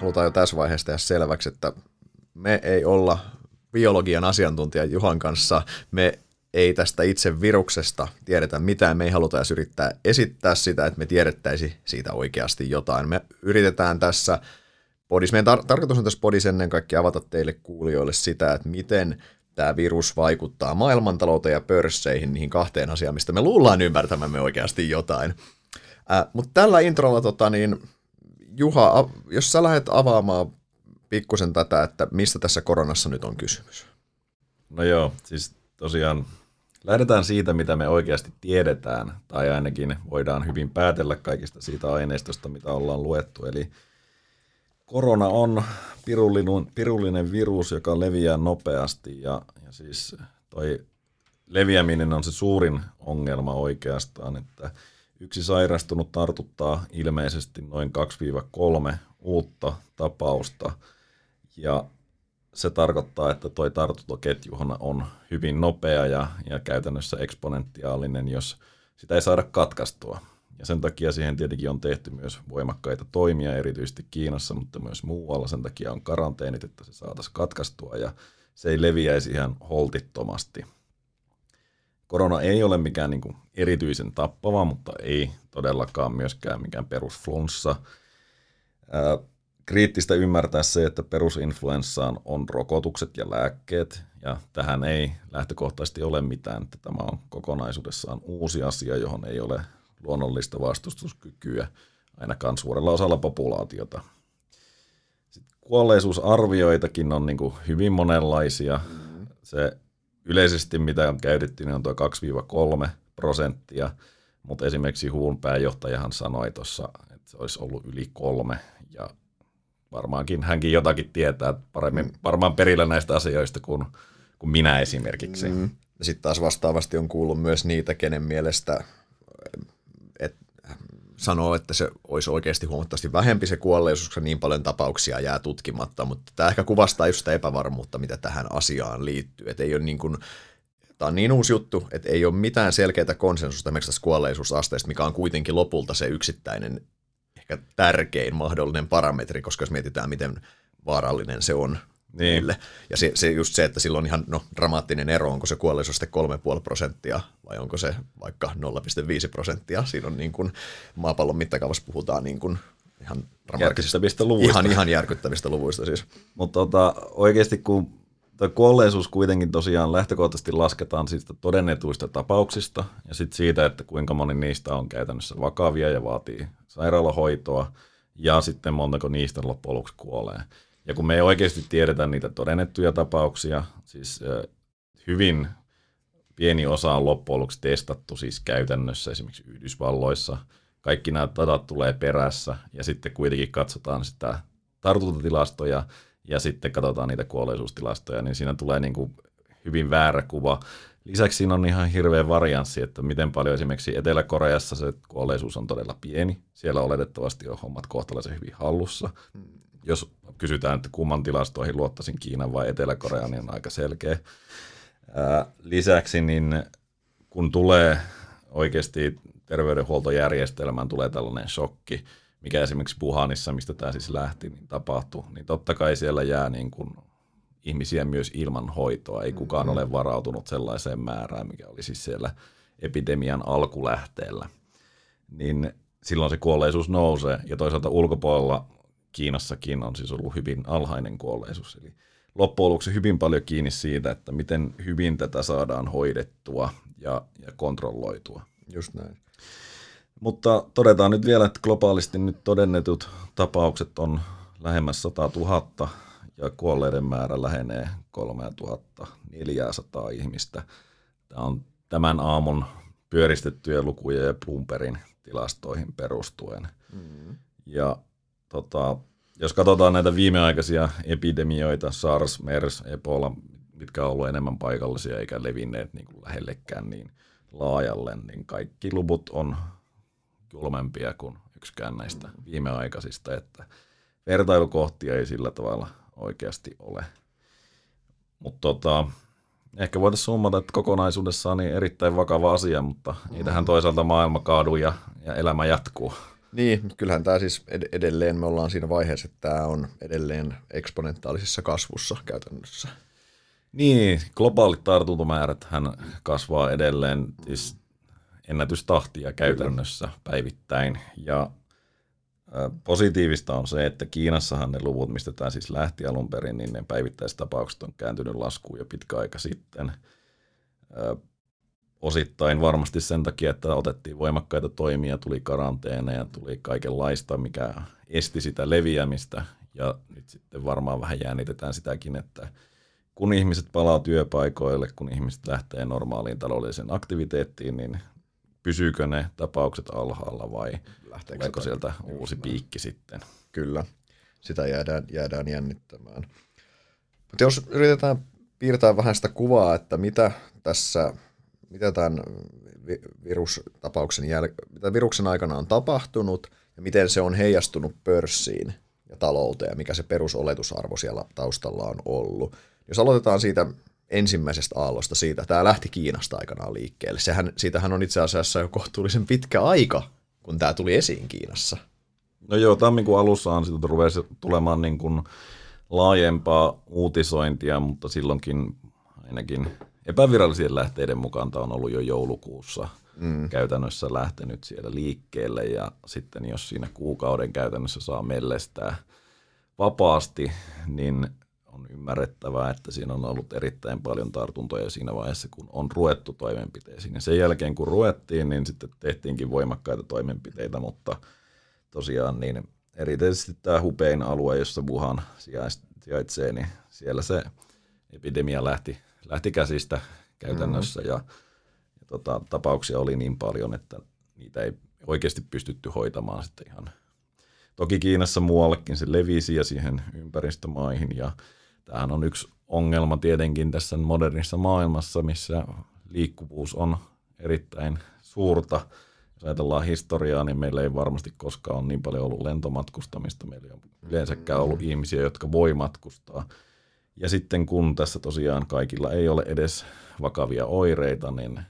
halutaan jo tässä vaiheessa tehdä selväksi, että me ei olla biologian asiantuntija Juhan kanssa. Me ei tästä itse viruksesta tiedetä mitään. Me ei haluta edes yrittää esittää sitä, että me tiedettäisi siitä oikeasti jotain. Me yritetään tässä podis, meidän tar- tarkoitus on tässä podis ennen kaikkea avata teille kuulijoille sitä, että miten tämä virus vaikuttaa maailmantalouteen ja pörsseihin, niihin kahteen asiaan, mistä me luullaan ymmärtämämme oikeasti jotain. Äh, Mutta tällä introlla, tota, niin, Juha, jos sä lähdet avaamaan pikkusen tätä, että mistä tässä koronassa nyt on kysymys. No joo, siis tosiaan lähdetään siitä, mitä me oikeasti tiedetään, tai ainakin voidaan hyvin päätellä kaikista siitä aineistosta, mitä ollaan luettu. Eli korona on pirullinen, pirullinen virus, joka leviää nopeasti, ja, ja siis toi leviäminen on se suurin ongelma oikeastaan, että yksi sairastunut tartuttaa ilmeisesti noin 2-3 uutta tapausta, ja se tarkoittaa, että tuo tartuntaketjuhan on hyvin nopea ja, ja käytännössä eksponentiaalinen, jos sitä ei saada katkaistua. Ja sen takia siihen tietenkin on tehty myös voimakkaita toimia, erityisesti Kiinassa, mutta myös muualla. Sen takia on karanteenit, että se saataisiin katkaistua ja se ei leviäisi ihan holtittomasti. Korona ei ole mikään niin kuin erityisen tappava, mutta ei todellakaan myöskään mikään perusflunssa kriittistä ymmärtää se, että perusinfluenssaan on rokotukset ja lääkkeet, ja tähän ei lähtökohtaisesti ole mitään, että tämä on kokonaisuudessaan uusi asia, johon ei ole luonnollista vastustuskykyä ainakaan suurella osalla populaatiota. Sitten kuolleisuusarvioitakin on niin hyvin monenlaisia. Se yleisesti, mitä on käytetty, niin on tuo 2-3 prosenttia, mutta esimerkiksi Huun pääjohtajahan sanoi tuossa, että se olisi ollut yli kolme, ja varmaankin hänkin jotakin tietää paremmin, mm. varmaan perillä näistä asioista kuin, kuin minä esimerkiksi. Mm. Sitten taas vastaavasti on kuullut myös niitä, kenen mielestä sanoo, että se olisi oikeasti huomattavasti vähempi se kuolleisuus, koska niin paljon tapauksia jää tutkimatta, mutta tämä ehkä kuvastaa just sitä epävarmuutta, mitä tähän asiaan liittyy. Että ei ole niin kuin, tämä on niin uusi juttu, että ei ole mitään selkeää konsensusta esimerkiksi kuolleisuusasteesta, mikä on kuitenkin lopulta se yksittäinen ehkä tärkein mahdollinen parametri, koska jos mietitään, miten vaarallinen se on niin. meille. Ja se, se just se, että silloin ihan no, dramaattinen ero, onko se kuolleisuus sitten 3,5 prosenttia vai onko se vaikka 0,5 prosenttia. Siinä on niin kuin, maapallon mittakaavassa puhutaan niin kuin ihan järkyttävistä luvuista. Ihan, ihan järkyttävistä luvuista siis. Mutta tota, oikeasti kun Tuo kuolleisuus kuitenkin tosiaan lähtökohtaisesti lasketaan siitä todennetuista tapauksista ja sitten siitä, että kuinka moni niistä on käytännössä vakavia ja vaatii sairaalahoitoa ja sitten montako niistä loppujen lopuksi kuolee. Ja kun me ei oikeasti tiedetä niitä todennettuja tapauksia, siis hyvin pieni osa on loppujen lopuksi testattu siis käytännössä esimerkiksi Yhdysvalloissa. Kaikki nämä datat tulee perässä ja sitten kuitenkin katsotaan sitä tartuntatilastoja ja sitten katsotaan niitä kuolleisuustilastoja, niin siinä tulee niin kuin hyvin väärä kuva. Lisäksi siinä on ihan hirveä varianssi, että miten paljon esimerkiksi Etelä-Koreassa se kuolleisuus on todella pieni. Siellä oletettavasti on hommat kohtalaisen hyvin hallussa. Jos kysytään, että kumman tilastoihin luottaisin Kiinan vai Etelä-Korea, niin on aika selkeä. Lisäksi niin kun tulee oikeasti terveydenhuoltojärjestelmään tulee tällainen shokki, mikä esimerkiksi Wuhanissa, mistä tämä siis lähti, niin tapahtui, niin totta kai siellä jää niin kuin ihmisiä myös ilman hoitoa. Ei kukaan mm-hmm. ole varautunut sellaiseen määrään, mikä oli siis siellä epidemian alkulähteellä. Niin silloin se kuolleisuus nousee, ja toisaalta ulkopuolella Kiinassakin on siis ollut hyvin alhainen kuolleisuus. Eli loppujen lopuksi hyvin paljon kiinni siitä, että miten hyvin tätä saadaan hoidettua ja, ja kontrolloitua. Just näin. Mutta todetaan nyt vielä, että globaalisti nyt todennetut tapaukset on lähemmäs 100 000 ja kuolleiden määrä lähenee 3400 ihmistä. Tämä on tämän aamun pyöristettyjä lukuja ja Bloombergin tilastoihin perustuen. Mm. Ja tota, jos katsotaan näitä viimeaikaisia epidemioita, SARS, MERS, Ebola, mitkä on ollut enemmän paikallisia eikä levinneet niin kuin lähellekään niin laajalle, niin kaikki luvut on julmempia kuin yksikään näistä viimeaikaisista, että vertailukohtia ei sillä tavalla oikeasti ole. Mutta tota, ehkä voitaisiin summata, että kokonaisuudessaan niin erittäin vakava asia, mutta mm. tähän toisaalta maailma kaadu ja, ja elämä jatkuu. Niin, mutta kyllähän tämä siis ed- edelleen, me ollaan siinä vaiheessa, että tämä on edelleen eksponentaalisessa kasvussa käytännössä. Niin, globaalit tartuntamäärät hän kasvaa edelleen siis ennätystahtia käytännössä päivittäin. Ja Positiivista on se, että Kiinassahan ne luvut, mistä tämä siis lähti alun perin, niin ne päivittäistapaukset on kääntynyt laskuun jo pitkä aika sitten. Osittain varmasti sen takia, että otettiin voimakkaita toimia, tuli karanteeneja, tuli kaikenlaista, mikä esti sitä leviämistä. Ja nyt sitten varmaan vähän jännitetään sitäkin, että kun ihmiset palaa työpaikoille, kun ihmiset lähtee normaaliin taloudelliseen aktiviteettiin, niin pysyykö ne tapaukset alhaalla vai Lähteekö tuleeko sieltä uusi piikki sitten? Kyllä, sitä jäädään, jäädään jännittämään. Mutta jos yritetään piirtää vähän sitä kuvaa, että mitä tässä, mitä tämän virustapauksen jäl- mitä viruksen aikana on tapahtunut ja miten se on heijastunut pörssiin ja talouteen, mikä se perusoletusarvo siellä taustalla on ollut. Jos aloitetaan siitä ensimmäisestä aallosta siitä. Tämä lähti Kiinasta aikanaan liikkeelle. Sehän, siitähän on itse asiassa jo kohtuullisen pitkä aika, kun tämä tuli esiin Kiinassa. No joo, tammikuun alussahan sitten ruvesi tulemaan niin kuin laajempaa uutisointia, mutta silloinkin ainakin epävirallisien lähteiden mukaan tämä on ollut jo joulukuussa mm. käytännössä lähtenyt siellä liikkeelle ja sitten jos siinä kuukauden käytännössä saa mellestää vapaasti, niin on ymmärrettävää, että siinä on ollut erittäin paljon tartuntoja siinä vaiheessa, kun on ruettu toimenpiteisiin. Ja sen jälkeen, kun ruettiin, niin sitten tehtiinkin voimakkaita toimenpiteitä, mutta tosiaan niin erityisesti tämä Hupein alue, jossa Wuhan sijaitsee, niin siellä se epidemia lähti, lähti käsistä käytännössä mm-hmm. ja, ja tota, tapauksia oli niin paljon, että niitä ei oikeasti pystytty hoitamaan sitten ihan Toki Kiinassa muuallekin se levisi ja siihen ympäristömaihin ja Tämähän on yksi ongelma tietenkin tässä modernissa maailmassa, missä liikkuvuus on erittäin suurta. Jos ajatellaan historiaa, niin meillä ei varmasti koskaan ole niin paljon ollut lentomatkustamista. Meillä ei ole yleensäkään ollut ihmisiä, jotka voi matkustaa. Ja sitten kun tässä tosiaan kaikilla ei ole edes vakavia oireita, niin,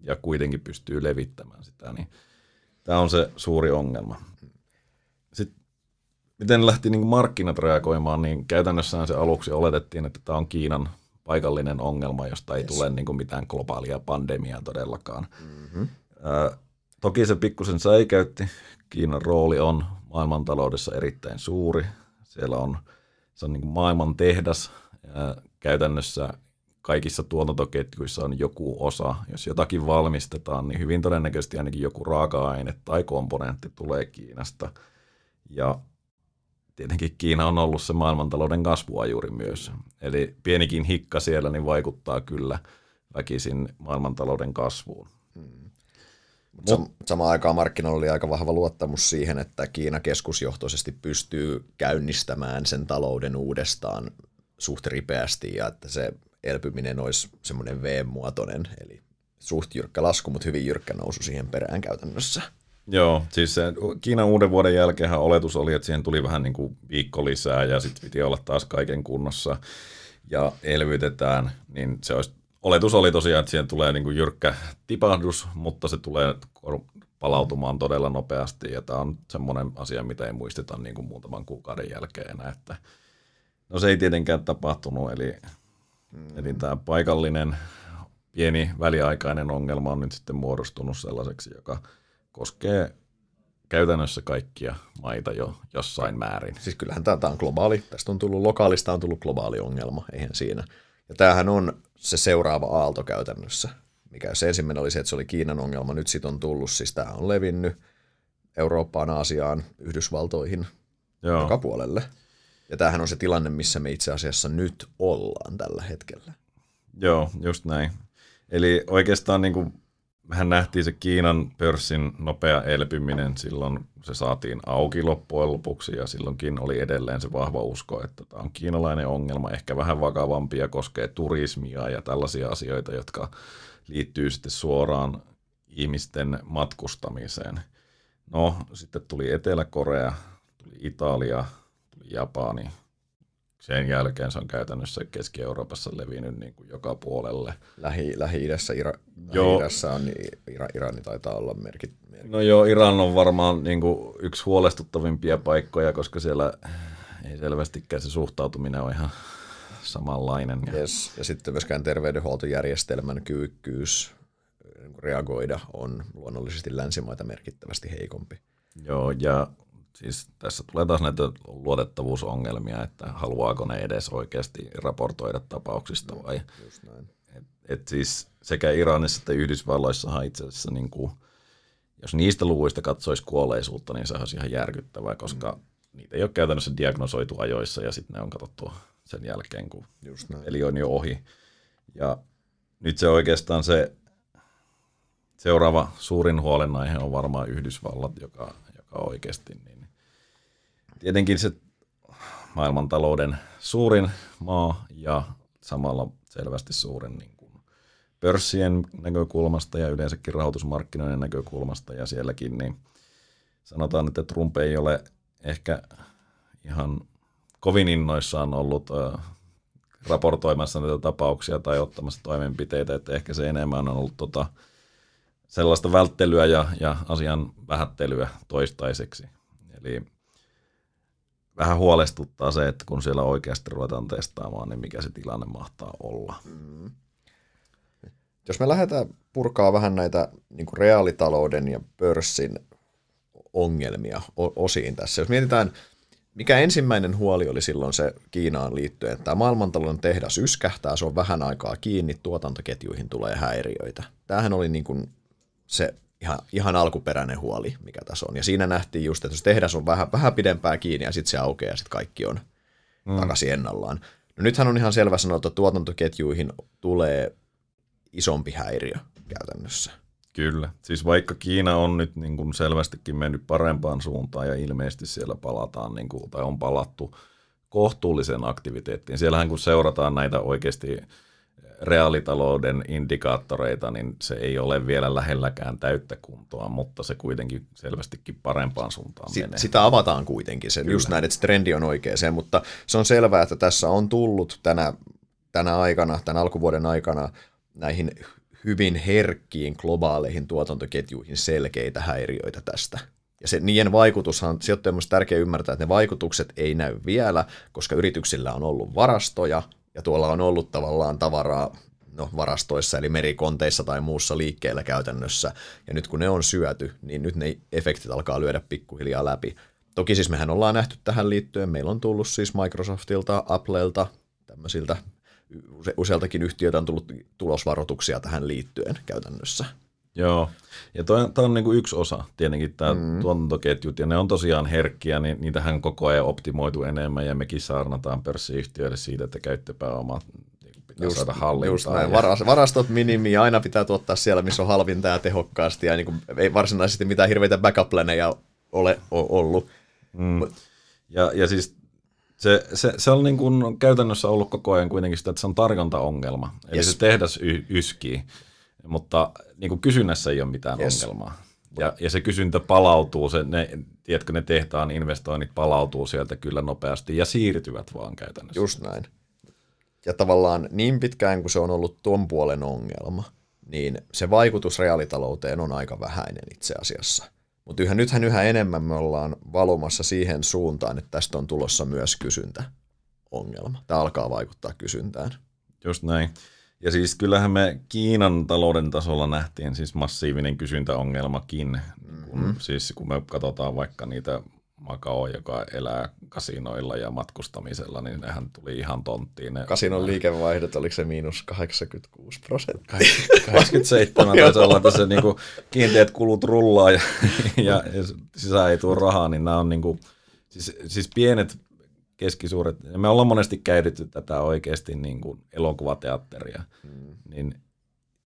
ja kuitenkin pystyy levittämään sitä, niin tämä on se suuri ongelma miten lähti niin markkinat reagoimaan, niin käytännössä se aluksi oletettiin, että tämä on Kiinan paikallinen ongelma, josta ei yes. tule niin kuin mitään globaalia pandemiaa todellakaan. Mm-hmm. Ö, toki se pikkusen säikäytti. Kiinan rooli on maailmantaloudessa erittäin suuri. Siellä on, se on niin kuin maailman tehdas. Ja käytännössä kaikissa tuotantoketjuissa on joku osa. Jos jotakin valmistetaan, niin hyvin todennäköisesti ainakin joku raaka-aine tai komponentti tulee Kiinasta. Ja tietenkin Kiina on ollut se maailmantalouden kasvuajuri myös. Eli pienikin hikka siellä niin vaikuttaa kyllä väkisin maailmantalouden kasvuun. Hmm. Mut, samaan aikaan markkinoilla oli aika vahva luottamus siihen, että Kiina keskusjohtoisesti pystyy käynnistämään sen talouden uudestaan suht ripeästi ja että se elpyminen olisi semmoinen V-muotoinen, eli suht jyrkkä lasku, mutta hyvin jyrkkä nousu siihen perään käytännössä. Joo, siis se Kiinan uuden vuoden jälkeen oletus oli, että siihen tuli vähän niin kuin viikko lisää ja sitten piti olla taas kaiken kunnossa ja elvytetään, niin se olisi, oletus oli tosiaan, että siihen tulee niin kuin jyrkkä tipahdus, mutta se tulee palautumaan todella nopeasti ja tämä on semmoinen asia, mitä ei muisteta niin kuin muutaman kuukauden jälkeen enää, että no se ei tietenkään tapahtunut, eli, mm. eli tämä paikallinen pieni väliaikainen ongelma on nyt sitten muodostunut sellaiseksi, joka – koskee käytännössä kaikkia maita jo jossain määrin. Siis kyllähän tämä on globaali, tästä on tullut lokaalista on tullut globaali ongelma, eihän siinä. Ja tämähän on se seuraava aalto käytännössä, mikä se ensimmäinen oli se, että se oli Kiinan ongelma, nyt sitten on tullut, siis tämä on levinnyt Eurooppaan, Aasiaan, Yhdysvaltoihin, Joo. joka puolelle. Ja tämähän on se tilanne, missä me itse asiassa nyt ollaan tällä hetkellä. Joo, just näin. Eli oikeastaan niin kuin mehän nähtiin se Kiinan pörssin nopea elpyminen, silloin se saatiin auki loppujen lopuksi ja silloinkin oli edelleen se vahva usko, että tämä on kiinalainen ongelma, ehkä vähän vakavampi ja koskee turismia ja tällaisia asioita, jotka liittyy sitten suoraan ihmisten matkustamiseen. No, sitten tuli Etelä-Korea, tuli Italia, tuli Japani, sen jälkeen se on käytännössä Keski-Euroopassa levinnyt niin kuin joka puolelle. Lähi, Lähi-idässä, Ira, Lähi-idässä on, niin Ira, Irani taitaa olla merkit, merkit. No joo, Iran on varmaan niin kuin yksi huolestuttavimpia paikkoja, koska siellä ei selvästikään se suhtautuminen ole ihan samanlainen. Yes. Ja sitten myöskään terveydenhuoltojärjestelmän kyykkyys niin reagoida on luonnollisesti länsimaita merkittävästi heikompi. Joo, ja siis tässä tulee taas näitä luotettavuusongelmia, että haluaako ne edes oikeasti raportoida tapauksista vai. Just näin. Et, et siis sekä Iranissa että Yhdysvalloissahan itse asiassa, niin kuin, jos niistä luvuista katsoisi kuolleisuutta, niin se olisi ihan järkyttävää, koska mm. niitä ei ole käytännössä diagnosoitu ajoissa ja sitten ne on katsottu sen jälkeen, kun Just näin. eli on jo ohi. Ja nyt se oikeastaan se seuraava suurin huolenaihe on varmaan Yhdysvallat, joka, joka oikeasti niin tietenkin se maailmantalouden suurin maa ja samalla selvästi suurin niin kuin pörssien näkökulmasta ja yleensäkin rahoitusmarkkinoiden näkökulmasta ja sielläkin, niin sanotaan, että Trump ei ole ehkä ihan kovin innoissaan ollut raportoimassa näitä tapauksia tai ottamassa toimenpiteitä, että ehkä se enemmän on ollut tota, sellaista välttelyä ja, ja asian vähättelyä toistaiseksi. Eli vähän huolestuttaa se, että kun siellä oikeasti ruvetaan testaamaan, niin mikä se tilanne mahtaa olla. Mm. Jos me lähdetään purkaa vähän näitä niin kuin reaalitalouden ja pörssin ongelmia osiin tässä. Jos mietitään, mikä ensimmäinen huoli oli silloin se Kiinaan liittyen, että tämä maailmantalouden tehdas yskähtää, se on vähän aikaa kiinni, tuotantoketjuihin tulee häiriöitä. Tämähän oli niin kuin se ihan, ihan alkuperäinen huoli, mikä tässä on. Ja siinä nähtiin just, että jos tehdas on vähän, vähän pidempää kiinni ja sitten se aukeaa ja sitten kaikki on mm. takaisin ennallaan. No nythän on ihan selvä sanoa, että tuotantoketjuihin tulee isompi häiriö käytännössä. Kyllä. Siis vaikka Kiina on nyt niin kuin selvästikin mennyt parempaan suuntaan ja ilmeisesti siellä palataan, niin kuin, tai on palattu kohtuullisen aktiviteettiin. Siellähän kun seurataan näitä oikeasti reaalitalouden indikaattoreita, niin se ei ole vielä lähelläkään täyttä kuntoa, mutta se kuitenkin selvästikin parempaan suuntaan si- menee. Sitä avataan kuitenkin, se, just näin, että se trendi on oikeeseen, mutta se on selvää, että tässä on tullut tänä, tänä aikana, tämän alkuvuoden aikana näihin hyvin herkkiin globaaleihin tuotantoketjuihin selkeitä häiriöitä tästä. Ja se, niiden vaikutushan, sijoittajan on tärkeää ymmärtää, että ne vaikutukset ei näy vielä, koska yrityksillä on ollut varastoja, ja tuolla on ollut tavallaan tavaraa no, varastoissa, eli merikonteissa tai muussa liikkeellä käytännössä, ja nyt kun ne on syöty, niin nyt ne efektit alkaa lyödä pikkuhiljaa läpi. Toki siis mehän ollaan nähty tähän liittyen, meillä on tullut siis Microsoftilta, Applelta, tämmöisiltä useiltakin yhtiöiltä on tullut tulosvaroituksia tähän liittyen käytännössä. Joo, ja tämä on niin kuin yksi osa tietenkin tämä mm. tuotantoketjut, ja ne on tosiaan herkkiä, niin niitähän koko ajan optimoitu enemmän, ja mekin saarnataan pörssiyhtiöille siitä, että käyttöpääomat niin pitää just, saada hallintaan. Just näin. Ja... Varastot minimi, aina pitää tuottaa siellä, missä on halvinta ja tehokkaasti, ja niin kuin, ei varsinaisesti mitään hirveitä backup-planeja ole ollut. Mm. Ja, ja siis se, se, se on niin kuin käytännössä ollut koko ajan kuitenkin sitä, että se on tarjontaongelma. Eli yes. se tehdas y- yskii mutta niin kuin kysynnässä ei ole mitään yes. ongelmaa. Ja, ja se kysyntä palautuu, se, ne, tiedätkö, ne tehtaan investoinnit palautuu sieltä kyllä nopeasti ja siirtyvät vaan käytännössä. Just näin. Ja tavallaan niin pitkään kuin se on ollut tuon puolen ongelma, niin se vaikutus reaalitalouteen on aika vähäinen itse asiassa. Mutta yhä, nythän yhä enemmän me ollaan valumassa siihen suuntaan, että tästä on tulossa myös kysyntäongelma. Tämä alkaa vaikuttaa kysyntään. Just näin. Ja siis kyllähän me Kiinan talouden tasolla nähtiin siis massiivinen kysyntäongelmakin, mm-hmm. kun, siis kun me katsotaan vaikka niitä Makao, joka elää kasinoilla ja matkustamisella, niin nehän tuli ihan tonttiin. Ne, Kasinon liikevaihdot, oliko se miinus 86 prosenttia? 87 taisi olla, että se niin kuin, kiinteät kulut rullaa ja, ja, ja sisään ei tule rahaa, niin nämä on niin kuin, siis, siis pienet keskisuuret, ja me ollaan monesti käytetty tätä oikeasti niin kuin elokuvateatteria, mm. niin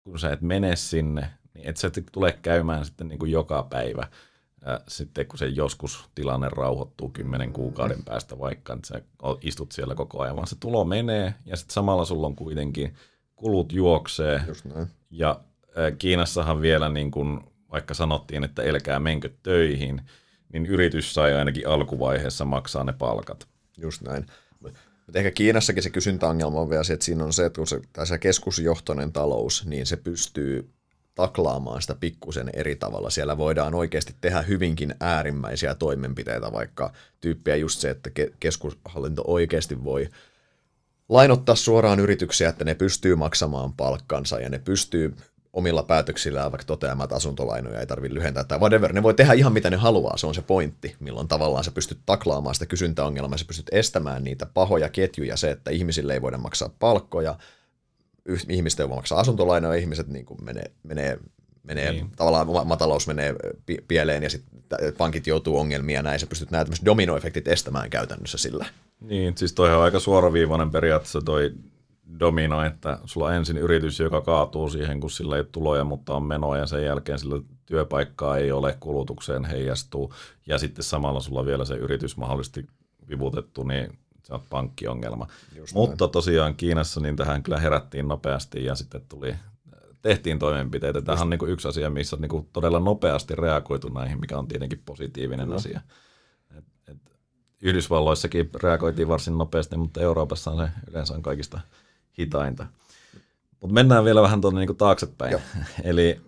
kun sä et mene sinne, niin et sä tule käymään sitten niin kuin joka päivä, ja sitten kun se joskus tilanne rauhoittuu kymmenen kuukauden päästä vaikka, että sä istut siellä koko ajan, vaan se tulo menee, ja sitten samalla sulla on kuitenkin kulut juoksee, ja Kiinassahan vielä niin kuin, vaikka sanottiin, että elkää menkö töihin, niin yritys sai ainakin alkuvaiheessa maksaa ne palkat. Just näin. Mutta ehkä Kiinassakin se kysyntäongelma on vielä se, että siinä on se, että kun se, tässä keskusjohtoinen talous, niin se pystyy taklaamaan sitä pikkusen eri tavalla. Siellä voidaan oikeasti tehdä hyvinkin äärimmäisiä toimenpiteitä, vaikka tyyppiä just se, että keskushallinto oikeasti voi lainottaa suoraan yrityksiä, että ne pystyy maksamaan palkkansa ja ne pystyy omilla päätöksillään vaikka toteamaan, että asuntolainoja ei tarvitse lyhentää tai whatever. Ne voi tehdä ihan mitä ne haluaa, se on se pointti, milloin tavallaan sä pystyt taklaamaan sitä kysyntäongelmaa, sä pystyt estämään niitä pahoja ketjuja, se, että ihmisille ei voida maksaa palkkoja, ihmiset ei voi maksaa asuntolainoja, ihmiset niin kuin menee, menee, menee niin. tavallaan matalous menee pieleen ja sitten pankit joutuu ongelmia ja näin, sä pystyt nämä dominoefektit estämään käytännössä sillä. Niin, siis toi on aika suoraviivainen periaatteessa toi domino, että sulla on ensin yritys, joka kaatuu siihen, kun sillä ei ole tuloja, mutta on menoja, ja sen jälkeen sillä työpaikkaa ei ole, kulutukseen heijastuu, ja sitten samalla sulla vielä se yritys mahdollisesti vivutettu, niin se on pankkiongelma. Just mutta näin. tosiaan Kiinassa niin tähän kyllä herättiin nopeasti, ja sitten tuli tehtiin toimenpiteitä. Tämähän on niin kuin yksi asia, missä on niin kuin todella nopeasti reagoitu näihin, mikä on tietenkin positiivinen no. asia. Et, et Yhdysvalloissakin reagoitiin varsin nopeasti, mutta Euroopassa on se yleensä on kaikista hitainta. Mutta mennään vielä vähän tuonne niin taaksepäin. Eli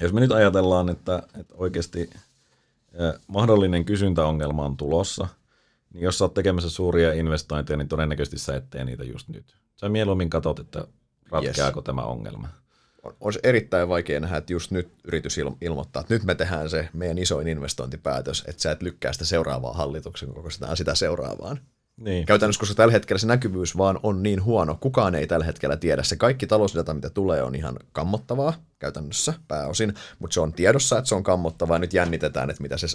jos me nyt ajatellaan, että, että oikeasti mahdollinen kysyntäongelma on tulossa, niin jos sä oot tekemässä suuria investointeja, niin todennäköisesti sä et tee niitä just nyt. Sä mieluummin katsot, että ratkeako yes. tämä ongelma. On, on se erittäin vaikea nähdä, että just nyt yritys il- ilmoittaa, että nyt me tehdään se meidän isoin investointipäätös, että sä et lykkää sitä seuraavaa hallituksen koko sitä, sitä seuraavaan. Niin. Käytännössä, koska tällä hetkellä se näkyvyys vaan on niin huono, kukaan ei tällä hetkellä tiedä. Se kaikki talousdata, mitä tulee, on ihan kammottavaa käytännössä pääosin, mutta se on tiedossa, että se on kammottavaa. Nyt jännitetään, että, mitä se,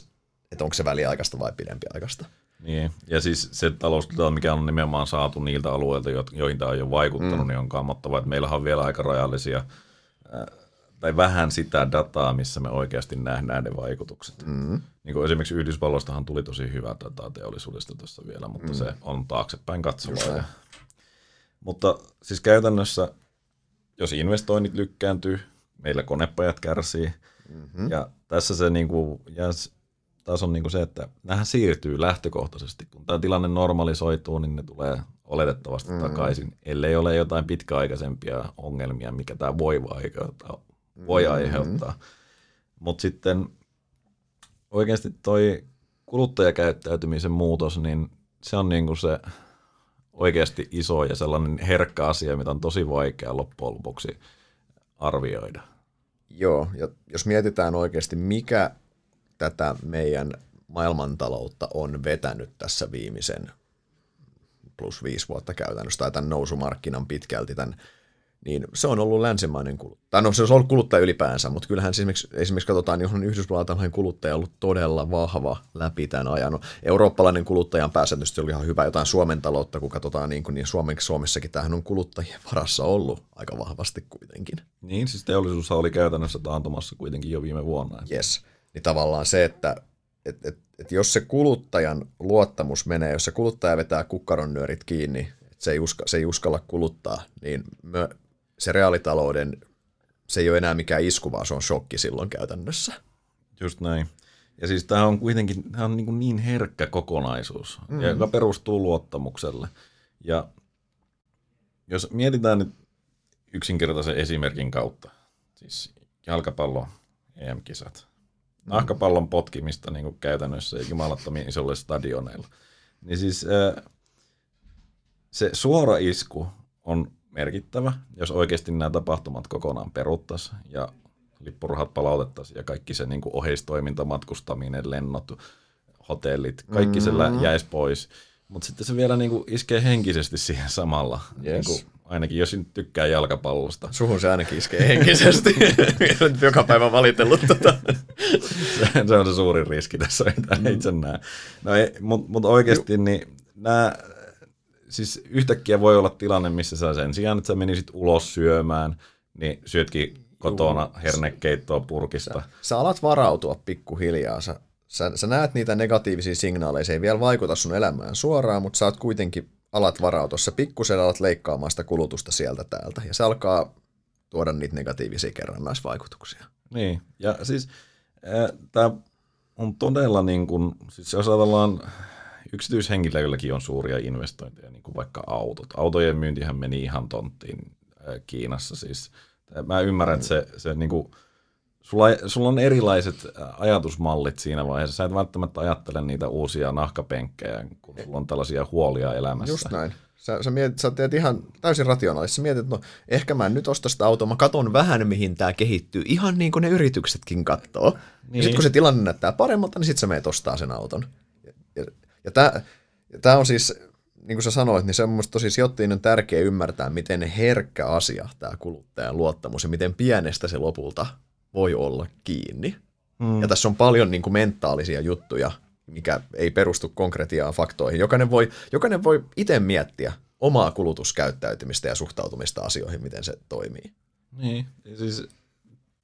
että onko se väliaikaista vai pidempiaikaista. Niin, ja siis se talousdata, mikä on nimenomaan saatu niiltä alueilta, joihin tämä on jo vaikuttanut, mm. niin on kammottavaa. Että meillähän on vielä aika rajallisia tai vähän sitä dataa, missä me oikeasti nähdään ne vaikutukset. Mm. Niin kuin esimerkiksi Yhdysvalloistahan tuli tosi hyvä dataa teollisuudesta tuossa vielä, mutta mm. se on taaksepäin katsovaa. Mutta siis käytännössä, jos investoinnit lykkääntyy, meillä konepajat kärsii, mm-hmm. ja tässä se niin kuin, ja taas on niin kuin se, että nämähän siirtyy lähtökohtaisesti. Kun tämä tilanne normalisoituu, niin ne tulee oletettavasti mm. takaisin, ellei ole jotain pitkäaikaisempia ongelmia, mikä tämä voi aiheuttaa voi mm. aiheuttaa. Mutta sitten oikeasti toi kuluttajakäyttäytymisen muutos, niin se on niinku se oikeasti iso ja sellainen herkkä asia, mitä on tosi vaikea loppujen lopuksi arvioida. Joo, ja jos mietitään oikeasti, mikä tätä meidän maailmantaloutta on vetänyt tässä viimeisen plus viisi vuotta käytännössä, tai tämän nousumarkkinan pitkälti tämän niin se on ollut länsimainen kuluttaja. Tai no se on ollut kuluttaja ylipäänsä, mutta kyllähän esimerkiksi, esimerkiksi katsotaan, johon Yhdysvaltain kuluttaja on ollut todella vahva läpi tämän ajan. No, eurooppalainen kuluttajan pääsääntöisesti oli ihan hyvä jotain Suomen taloutta, kun katsotaan niin, kuin, niin Suomen, Suomessakin tähän on kuluttajien varassa ollut aika vahvasti kuitenkin. Niin, siis teollisuus oli käytännössä taantumassa kuitenkin jo viime vuonna. Yes. Niin tavallaan se, että et, et, et jos se kuluttajan luottamus menee, jos se kuluttaja vetää kukkaron nyörit kiinni, että se ei, uska, se ei uskalla kuluttaa, niin me, se reaalitalouden, se ei ole enää mikään isku, vaan se on shokki silloin käytännössä. Just näin. Ja siis tämä on kuitenkin tämä on niin, niin herkkä kokonaisuus, mm. joka perustuu luottamukselle. Ja jos mietitään nyt yksinkertaisen esimerkin kautta, siis jalkapallo EM-kisat, mm. nahkapallon potkimista niin kuin käytännössä jumalattomien isolle stadioneilla, niin siis se suora isku on merkittävä, jos oikeasti nämä tapahtumat kokonaan peruttaisiin ja lippurahat palautettaisiin ja kaikki se niin kuin oheistoiminta, matkustaminen, lennot, hotellit, kaikki mm-hmm. se jäisi pois. Mutta sitten se vielä niin kuin iskee henkisesti siihen samalla. Yes. Niin kuin, ainakin jos nyt tykkää jalkapallosta. Suhun se ainakin iskee henkisesti. Joka päivä valitellut tota. se, se on se suurin riski tässä, mitä mm. itse näen. No, mutta mut oikeasti niin nämä siis yhtäkkiä voi olla tilanne, missä sä sen sijaan, että sä menisit ulos syömään, niin syötkin kotona hernekeittoa purkista. Sä, sä alat varautua pikkuhiljaa. Sä, sä, sä näet niitä negatiivisia signaaleja, se ei vielä vaikuta sun elämään suoraan, mutta sä oot kuitenkin alat varautua. Sä pikkusen alat leikkaamaan sitä kulutusta sieltä täältä, ja se alkaa tuoda niitä negatiivisia kerrannaisvaikutuksia. Niin, ja siis äh, tämä on todella niin kuin, siis jos ajatellaan yksityishenkilöilläkin on suuria investointeja, niin kuin vaikka autot. Autojen myyntihän meni ihan tonttiin Kiinassa. Siis, mä ymmärrän, että se, se niin kuin, sulla, sulla on erilaiset ajatusmallit siinä vaiheessa. Sä et välttämättä ajattele niitä uusia nahkapenkkejä, kun sulla on tällaisia huolia elämässä. Just näin. Sä, sä, mietit, sä teet ihan täysin rationaalisesti. Sä mietit, että no ehkä mä en nyt osta sitä autoa, mä katon vähän mihin tämä kehittyy, ihan niin kuin ne yrityksetkin katsoo. Niin. Ja sitten kun se tilanne näyttää paremmalta, niin sitten sä meet ostaa sen auton. Ja, tämä on siis, niin kuin sä sanoit, niin se on mun tosi sijoittajien tärkeä ymmärtää, miten herkkä asia tämä kuluttajan luottamus ja miten pienestä se lopulta voi olla kiinni. Mm. Ja tässä on paljon niin kuin mentaalisia juttuja, mikä ei perustu konkretiaan faktoihin. Jokainen voi, jokainen voi itse miettiä omaa kulutuskäyttäytymistä ja suhtautumista asioihin, miten se toimii. Niin, siis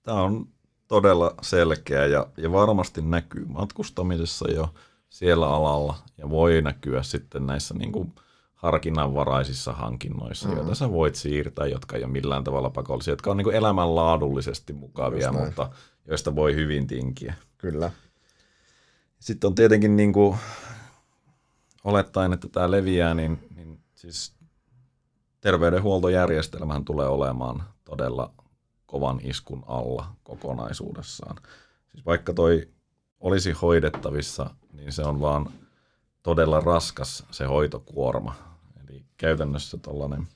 tämä on todella selkeä ja, ja varmasti näkyy matkustamisessa jo siellä alalla ja voi näkyä sitten näissä niin kuin harkinnanvaraisissa hankinnoissa, mm-hmm. joita sä voit siirtää, jotka ei ole millään tavalla pakollisia, jotka on niin kuin elämänlaadullisesti mukavia, mutta joista voi hyvin tinkiä. Kyllä. Sitten on tietenkin niin kuin, olettaen, että tämä leviää, niin, niin siis terveydenhuoltojärjestelmähän tulee olemaan todella kovan iskun alla kokonaisuudessaan. Siis vaikka toi olisi hoidettavissa, niin se on vaan todella raskas se hoitokuorma. Eli käytännössä tällainen,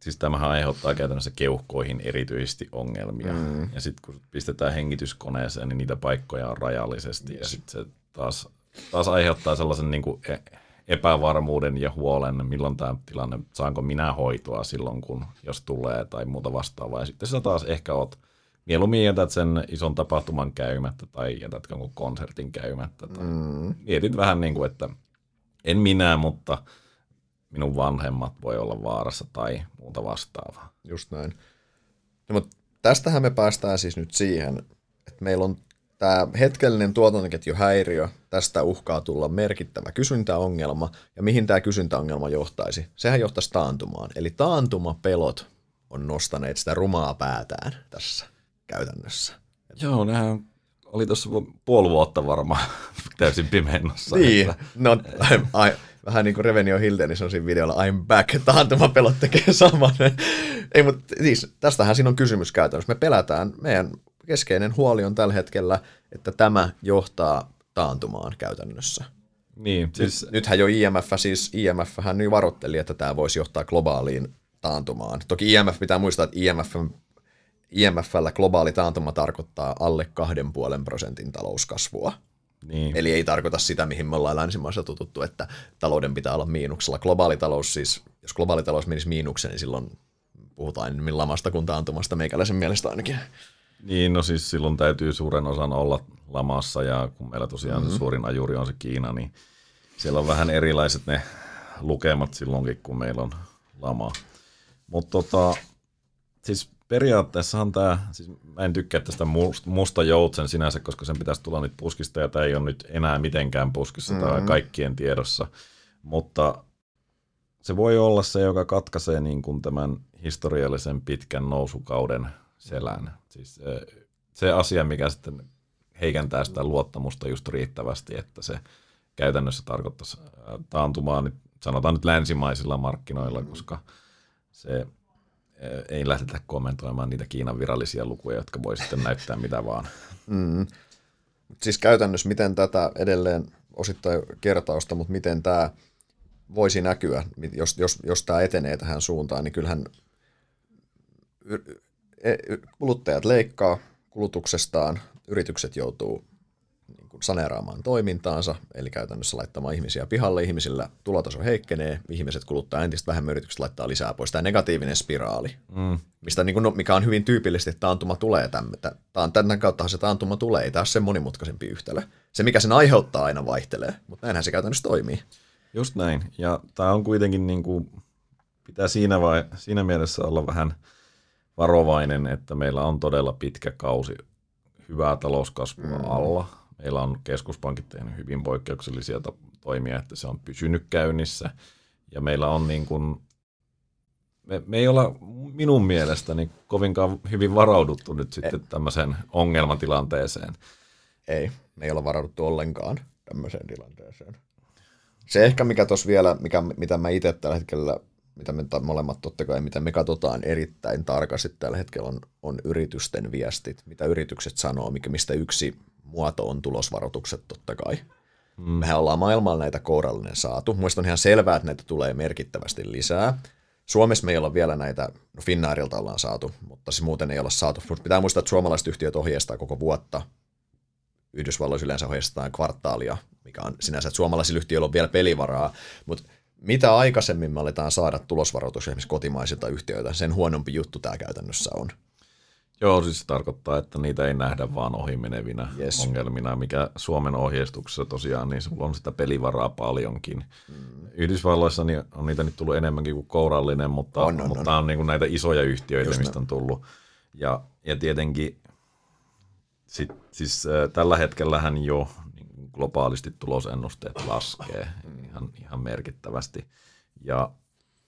siis tämähän aiheuttaa käytännössä keuhkoihin erityisesti ongelmia. Mm. Ja sitten kun pistetään hengityskoneeseen, niin niitä paikkoja on rajallisesti. Yes. Ja sitten se taas, taas aiheuttaa sellaisen niin kuin e- epävarmuuden ja huolen, milloin tämä tilanne, saanko minä hoitoa silloin, kun jos tulee tai muuta vastaavaa. Ja sitten sä taas ehkä oot mieluummin jätät sen ison tapahtuman käymättä tai jätät jonkun konsertin käymättä. Tai mm. Mietit vähän niin kuin, että en minä, mutta minun vanhemmat voi olla vaarassa tai muuta vastaavaa. Just näin. No, mutta tästähän me päästään siis nyt siihen, että meillä on tämä hetkellinen tuotantoketjuhäiriö, tästä uhkaa tulla merkittävä kysyntäongelma, ja mihin tämä kysyntäongelma johtaisi? Sehän johtaisi taantumaan. Eli taantumapelot on nostaneet sitä rumaa päätään tässä käytännössä. Joo, nehän oli tuossa puoli vuotta varmaan täysin pimennossa. Niin, että... no, I, vähän niin kuin Revenio Hildenison siinä videolla I'm back, taantumapelot tekee saman. Ei, mutta siis tästähän siinä on kysymys käytännössä. Me pelätään, meidän keskeinen huoli on tällä hetkellä, että tämä johtaa taantumaan käytännössä. Niin, siis... Nyt, nythän jo IMF, siis IMF hän nyt varoitteli, että tämä voisi johtaa globaaliin taantumaan. Toki IMF pitää muistaa, että IMF, IMFllä globaali taantuma tarkoittaa alle kahden puolen prosentin talouskasvua. Niin. Eli ei tarkoita sitä, mihin me ollaan länsimaissa tututtu, että talouden pitää olla miinuksella. Globaali talous siis, jos globaali talous menisi miinukseen, niin silloin puhutaan enemmän lamasta kuin taantumasta, meikäläisen mielestä ainakin. Niin, no siis silloin täytyy suuren osan olla lamassa ja kun meillä tosiaan mm-hmm. se suurin ajuri on se Kiina, niin siellä on vähän erilaiset ne lukemat silloinkin, kun meillä on lama. Mutta tota, siis periaatteessahan tämä, siis mä en tykkää tästä musta joutsen sinänsä, koska sen pitäisi tulla nyt puskista ja tämä ei ole nyt enää mitenkään puskissa mm-hmm. tai kaikkien tiedossa. Mutta se voi olla se, joka katkaisee niin kuin tämän historiallisen pitkän nousukauden selän. Siis se, se asia, mikä sitten heikentää sitä luottamusta just riittävästi, että se käytännössä tarkoittaisi taantumaa nyt, sanotaan nyt länsimaisilla markkinoilla, mm. koska se ei lähdetä kommentoimaan niitä Kiinan virallisia lukuja, jotka voi sitten näyttää mitä vaan. Mm. Siis käytännössä miten tätä edelleen osittain kertausta, mutta miten tämä voisi näkyä, jos, jos, jos tämä etenee tähän suuntaan, niin kyllähän E, kuluttajat leikkaa kulutuksestaan, yritykset joutuu saneeraamaan toimintaansa, eli käytännössä laittamaan ihmisiä pihalle, ihmisillä tulotaso heikkenee, ihmiset kuluttaa entistä vähemmän, yritykset laittaa lisää pois. Tämä negatiivinen spiraali, mm. mistä, niin kuin, no, mikä on hyvin tyypillisesti, että taantuma tulee tämmötä. Tämän kautta se taantuma tulee, ei tämä ole sen monimutkaisempi yhtälö. Se, mikä sen aiheuttaa, aina vaihtelee, mutta näinhän se käytännössä toimii. Just näin, ja tämä on kuitenkin, niin kuin, pitää siinä, vai, siinä mielessä olla vähän – varovainen, että meillä on todella pitkä kausi hyvää talouskasvua mm. alla. Meillä on keskuspankit tehnyt hyvin poikkeuksellisia toimia, että se on pysynyt käynnissä. Ja meillä on niin kuin, me, me ei olla minun mielestäni kovinkaan hyvin varauduttu nyt sitten tämmöiseen ongelmatilanteeseen. Ei, me ei olla varauduttu ollenkaan. tämmöiseen tilanteeseen. Se ehkä, mikä tuossa vielä, mikä, mitä mä itse tällä hetkellä, mitä me molemmat totta kai, mitä me katsotaan erittäin tarkasti tällä hetkellä, on, on yritysten viestit, mitä yritykset sanoo, mikä, mistä yksi muoto on tulosvaroitukset totta kai. Mm. Mehän ollaan maailmalla näitä kourallinen saatu. Muista on ihan selvää, että näitä tulee merkittävästi lisää. Suomessa me ei vielä näitä, no Finnairilta ollaan saatu, mutta siis muuten ei olla saatu. Mutta pitää muistaa, että suomalaiset yhtiöt ohjeistaa koko vuotta. Yhdysvalloissa yleensä ohjeistetaan kvartaalia, mikä on sinänsä, että suomalaisilla yhtiöillä on vielä pelivaraa, mutta mitä aikaisemmin me aletaan saada tulosvaroitus esimerkiksi kotimaisilta yhtiöiltä, sen huonompi juttu tämä käytännössä on. Joo, siis se tarkoittaa, että niitä ei nähdä vaan ohimenevinä yes. ongelmina, mikä Suomen ohjeistuksessa tosiaan, niin sulla on sitä pelivaraa paljonkin. Mm. Yhdysvalloissa niin on niitä nyt tullut enemmänkin kuin kourallinen, mutta on, on, mutta on. on niin kuin näitä isoja yhtiöitä, Just mistä on tullut. Ja, ja tietenkin sit, siis, äh, tällä hetkellähän jo niin globaalisti tulosennusteet laskee ihan, ihan merkittävästi. Ja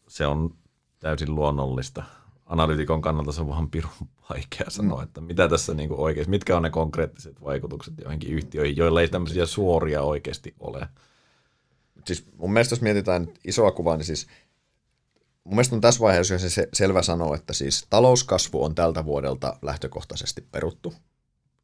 se on täysin luonnollista analytikon kannalta se on vähän pirun vaikea sanoa, mm. että mitä tässä niin kuin oikeasti, mitkä on ne konkreettiset vaikutukset joihinkin yhtiöihin, joilla ei tämmöisiä suoria oikeasti ole. Siis mun mielestä jos mietitään isoa kuvaa, niin siis mun mielestä on tässä vaiheessa se selvä sanoa, että siis talouskasvu on tältä vuodelta lähtökohtaisesti peruttu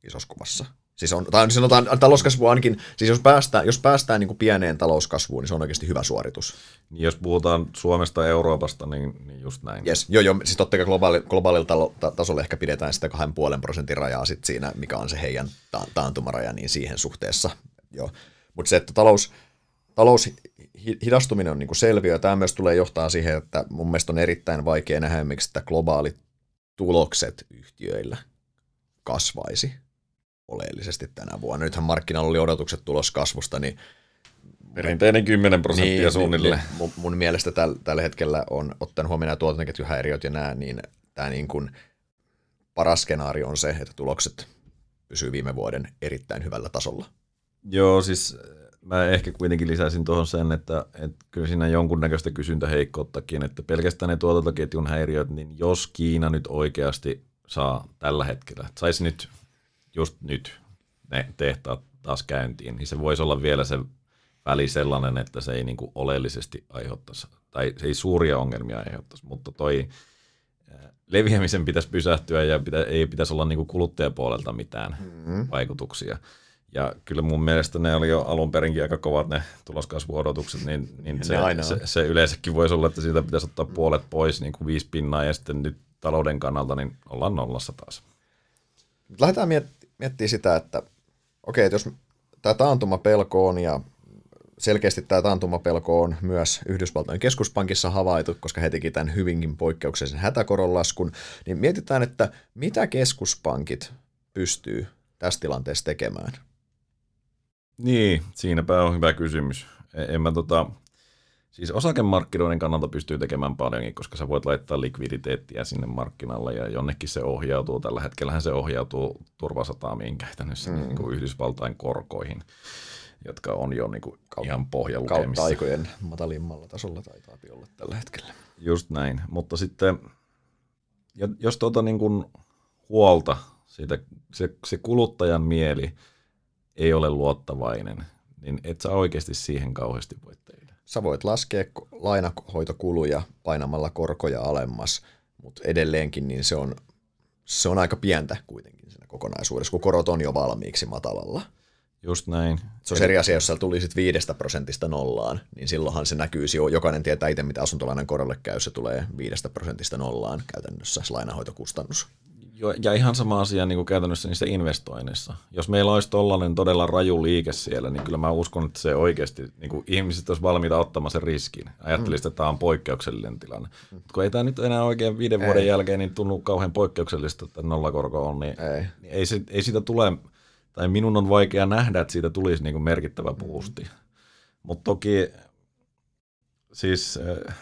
isossa kuvassa. Siis on, tai sanotaan talouskasvu ainakin, siis jos päästään, jos päästään niin kuin pieneen talouskasvuun, niin se on oikeasti hyvä suoritus. Niin jos puhutaan Suomesta ja Euroopasta, niin, niin just näin. Yes. Joo, joo, siis totta kai globaali, globaalilla tasolla ehkä pidetään sitä 2,5 prosentin rajaa sit siinä, mikä on se heidän ta- taantumaraja, niin siihen suhteessa. Mutta se, että talous, talous hidastuminen on niin kuin selviö, ja tämä myös tulee johtaa siihen, että mun mielestä on erittäin vaikea nähdä, miksi että globaalit tulokset yhtiöillä kasvaisi oleellisesti tänä vuonna. Nythän markkinalla oli odotukset tuloskasvusta, niin Perinteinen 10 prosenttia niin, suunnilleen. Niin, mun, mun mielestä täl, tällä hetkellä on, ottaen huomioon nämä tuotantoketjuhäiriöt ja nämä, niin tämä niin kuin paras skenaario on se, että tulokset pysyy viime vuoden erittäin hyvällä tasolla. Joo, siis mä ehkä kuitenkin lisäisin tuohon sen, että, että kyllä siinä jonkunnäköistä kysyntäheikkouttakin, että pelkästään ne tuotantoketjun häiriöt, niin jos Kiina nyt oikeasti saa tällä hetkellä, saisi nyt just nyt ne tehtaat taas käyntiin, niin se voisi olla vielä se väli sellainen, että se ei niin kuin oleellisesti aiheuttaisi, tai se ei suuria ongelmia aiheuttaisi, mutta toi leviämisen pitäisi pysähtyä ja pitä, ei pitäisi olla niin kuin kuluttajapuolelta mitään mm-hmm. vaikutuksia. Ja kyllä mun mielestä ne oli jo alun perinkin aika kovat ne tuloskasvuodotukset, niin, niin se, se, se, yleensäkin voisi olla, että siitä pitäisi ottaa puolet pois, niin kuin viisi pinnaa, ja sitten nyt talouden kannalta niin ollaan nollassa taas. Lähdetään miettimään miettii sitä, että okei, että jos tämä taantumapelko on ja selkeästi tämä taantumapelko on myös Yhdysvaltain keskuspankissa havaitu, koska he teki tämän hyvinkin poikkeuksellisen hätäkoronlaskun, niin mietitään, että mitä keskuspankit pystyy tässä tilanteessa tekemään? Niin, siinäpä on hyvä kysymys. E- en mä tota, Siis osakemarkkinoiden kannalta pystyy tekemään paljonkin, koska sä voit laittaa likviditeettiä sinne markkinalle ja jonnekin se ohjautuu. Tällä hetkellähän se ohjautuu turvasataamiin käytännössä mm. niin kuin Yhdysvaltain korkoihin, jotka on jo niin kuin Kaut- ihan pohjalukemissa. Kautta aikojen matalimmalla tasolla taitaa olla tällä hetkellä. Just näin, mutta sitten jos tuota niin kuin huolta, siitä, se, se kuluttajan mieli ei ole luottavainen, niin et sä oikeasti siihen kauheasti voi tehdä. Sä voit laskea lainahoitokuluja painamalla korkoja alemmas, mutta edelleenkin niin se on, se on aika pientä kuitenkin siinä kokonaisuudessa, kun korot on jo valmiiksi matalalla. Just näin. Se on eri asia, jos sä tulisit viidestä prosentista nollaan, niin silloinhan se näkyisi jo. Jokainen tietää itse, mitä asuntolainan korolle käy, se tulee viidestä prosentista nollaan käytännössä, se lainahoitokustannus. Ja ihan sama asia niin kuin käytännössä niissä investoinneissa. Jos meillä olisi tollainen todella raju liike siellä, niin kyllä mä uskon, että se oikeasti, niin kuin ihmiset olisi valmiita ottamaan sen riskin. Ajattelisit, että tämä on poikkeuksellinen tilanne. Mm. kun ei tämä nyt enää oikein viiden ei. vuoden jälkeen niin tunnu kauhean poikkeuksellista, että nollakorko on, niin ei, niin ei, se, ei siitä tule, tai minun on vaikea nähdä, että siitä tulisi niin kuin merkittävä boosti. Mm. Mutta toki siis äh,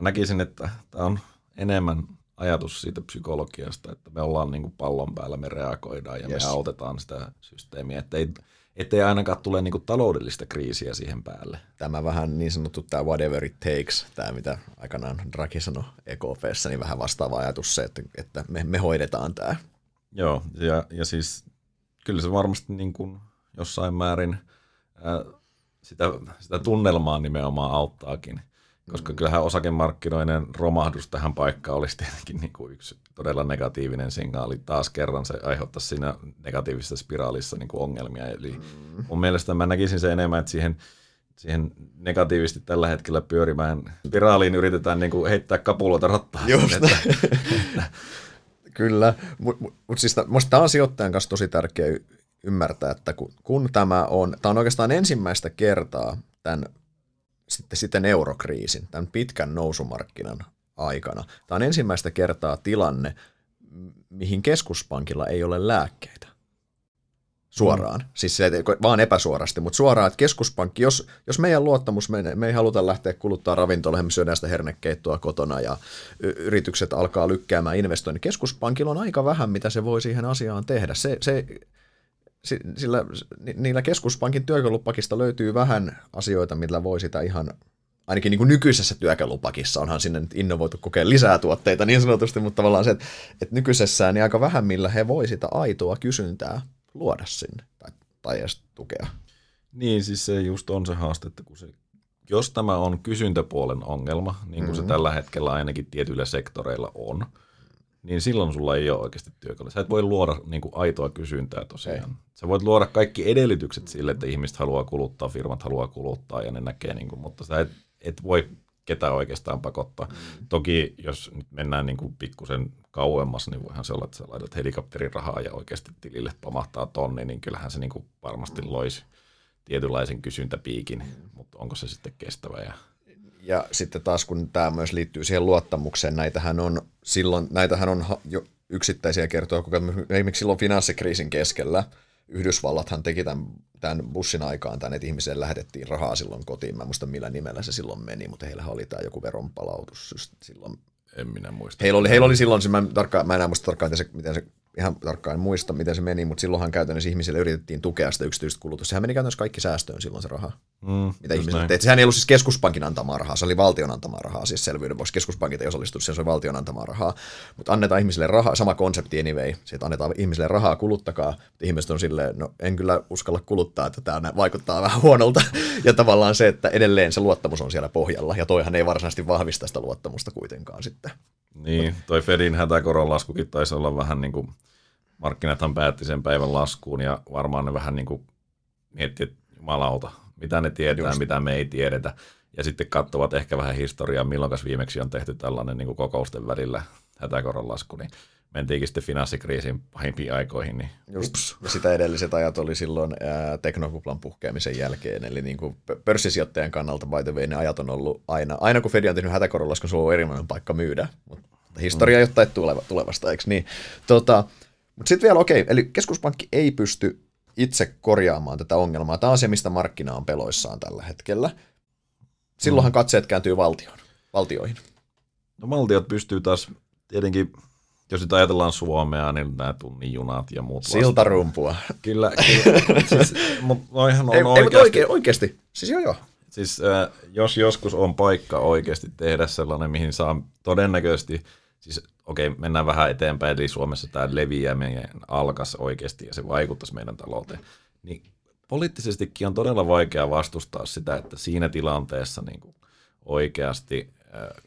näkisin, että tämä on enemmän ajatus siitä psykologiasta, että me ollaan niin kuin pallon päällä, me reagoidaan ja yes. me autetaan sitä systeemiä, ettei, ettei ainakaan tule niin kuin taloudellista kriisiä siihen päälle. Tämä vähän niin sanottu tämä whatever it takes, tämä mitä aikanaan Draghi sanoi EKPssä, niin vähän vastaava ajatus se, että, että me, me hoidetaan tämä. Joo, ja, ja siis kyllä se varmasti niin kuin jossain määrin sitä, sitä tunnelmaa nimenomaan auttaakin. Koska mm. kyllähän osakemarkkinoiden romahdus tähän paikkaan olisi tietenkin niin kuin yksi todella negatiivinen signaali. Taas kerran se aiheuttaisi siinä negatiivisessa spiraalissa niin kuin ongelmia. Eli mm. mun mielestä mä näkisin se enemmän, että siihen, siihen negatiivisesti tällä hetkellä pyörimään spiraaliin yritetään niin kuin heittää kapuloita rattaa. Just että, että. Kyllä, mutta mut, siis tämä on sijoittajan kanssa tosi tärkeä ymmärtää, että kun, kun tämä on, tämä on oikeastaan ensimmäistä kertaa tämän sitten, sitten eurokriisin, tämän pitkän nousumarkkinan aikana. Tämä on ensimmäistä kertaa tilanne, mihin keskuspankilla ei ole lääkkeitä. Suoraan. Mm. Siis se, vaan epäsuorasti, mutta suoraan, että keskuspankki, jos, jos meidän luottamus menee, me ei haluta lähteä kuluttaa ravintolaan, me syödään sitä hernekeittoa kotona ja yritykset alkaa lykkäämään investoinnin. Keskuspankilla on aika vähän, mitä se voi siihen asiaan tehdä. Se, se, sillä niillä keskuspankin työkalupakista löytyy vähän asioita, millä voi sitä ihan, ainakin niin kuin nykyisessä työkalupakissa onhan sinne innovoitu kokea lisää tuotteita niin sanotusti, mutta tavallaan se, että, että nykyisessään niin aika vähän, millä he voi sitä aitoa kysyntää luoda sinne tai, tai edes tukea. Niin, siis se just on se haaste, että kun se, jos tämä on kysyntäpuolen ongelma, niin kuin mm-hmm. se tällä hetkellä ainakin tietyillä sektoreilla on, niin silloin sulla ei ole oikeasti työkaluja. Sä et voi luoda niin kuin, aitoa kysyntää tosiaan. Ei. Sä voit luoda kaikki edellytykset sille, että ihmiset haluaa kuluttaa, firmat haluaa kuluttaa ja ne näkee, niin kuin, mutta sä et, et voi ketään oikeastaan pakottaa. Mm. Toki jos nyt mennään niin kuin pikkusen kauemmas, niin voihan se olla, että sä laitat helikopterin rahaa ja oikeasti tilille pamahtaa tonni, niin kyllähän se niin kuin varmasti mm. loisi tietynlaisen kysyntäpiikin, mm. mutta onko se sitten kestävä ja ja sitten taas kun tämä myös liittyy siihen luottamukseen, näitähän on silloin, näitähän on jo yksittäisiä kertoja, kun esimerkiksi silloin finanssikriisin keskellä Yhdysvallathan teki tämän, tämän bussin aikaan tämän, että ihmisille lähetettiin rahaa silloin kotiin. Mä en muista millä nimellä se silloin meni, mutta heillä oli tämä joku veronpalautus silloin. En minä muista. Heillä oli, heillä oli silloin, mä, tarkkaan, mä en enää muista tarkkaan, miten se, miten se ihan tarkkaan muista, miten se meni, mutta silloinhan käytännössä ihmisille yritettiin tukea sitä yksityistä kulutusta. Sehän meni käytännössä kaikki säästöön silloin se raha. Mm, mitä ihmiset teit. Sehän ei ollut siis keskuspankin antamaa rahaa, se oli valtion antamaa rahaa, siis selvyyden vuoksi. Keskuspankit ei osallistu, se oli valtion antamaa rahaa. Mutta annetaan ihmisille rahaa, sama konsepti anyway, siitä annetaan ihmisille rahaa, kuluttakaa. Ihmiset on silleen, no en kyllä uskalla kuluttaa, että tämä vaikuttaa vähän huonolta. ja tavallaan se, että edelleen se luottamus on siellä pohjalla, ja toihan ei varsinaisesti vahvista sitä luottamusta kuitenkaan sitten. Niin, toi Fedin hätäkoron laskukin taisi olla vähän niin kuin markkinathan päätti sen päivän laskuun ja varmaan ne vähän niin kuin miettii, että jumalauta, mitä ne tietää, Just. mitä me ei tiedetä. Ja sitten katsovat ehkä vähän historiaa, milloin viimeksi on tehty tällainen niin kuin kokousten välillä hätäkoron lasku, niin mentiinkin sitten finanssikriisin pahimpiin aikoihin. Niin Just. Ja sitä edelliset ajat oli silloin ää, teknokuplan puhkeamisen jälkeen, eli niin kuin pörssisijoittajan kannalta by the way, ne ajat on ollut aina, aina kun Fed on tehnyt hätäkoron laskun, se on ollut erinomainen paikka myydä, mutta historia mm. jotain tulevasta, eikö niin? Tota, mutta sitten vielä, okei, okay, eli keskuspankki ei pysty itse korjaamaan tätä ongelmaa. Tämä on se, mistä markkina on peloissaan tällä hetkellä. Silloinhan mm. katseet kääntyy valtioon, valtioihin. No valtiot pystyy taas tietenkin, jos nyt ajatellaan Suomea, niin nämä tunnijunat ja muut Siltarumpua. Kyllä, kyllä. siis, mutta noihan on ei, oikeasti. Ei, oikein, oikeasti. Siis joo joo. Siis äh, jos joskus on paikka oikeasti tehdä sellainen, mihin saa todennäköisesti – siis okei, okay, mennään vähän eteenpäin, eli Suomessa tämä leviäminen alkas oikeasti ja se vaikuttaisi meidän talouteen, niin poliittisestikin on todella vaikea vastustaa sitä, että siinä tilanteessa niin kuin oikeasti äh,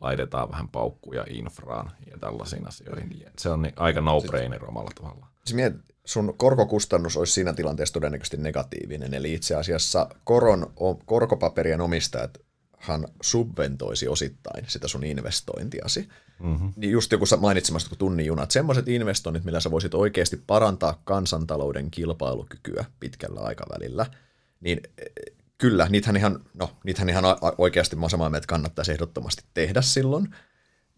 laitetaan vähän paukkuja infraan ja tällaisiin asioihin. Se on niin, aika no-brainer omalla tavalla. Siis miet, sun korkokustannus olisi siinä tilanteessa todennäköisesti negatiivinen, eli itse asiassa koron, korkopaperien omistajat hän subventoisi osittain sitä sun investointiasi. Mm-hmm. Niin just joku mainitsemasta kuin tunnijunat, semmoiset investoinnit, millä sä voisit oikeasti parantaa kansantalouden kilpailukykyä pitkällä aikavälillä, niin e, kyllä, niitähän ihan, no, niitähän ihan oikeasti mä samaa mieltä kannattaisi ehdottomasti tehdä silloin.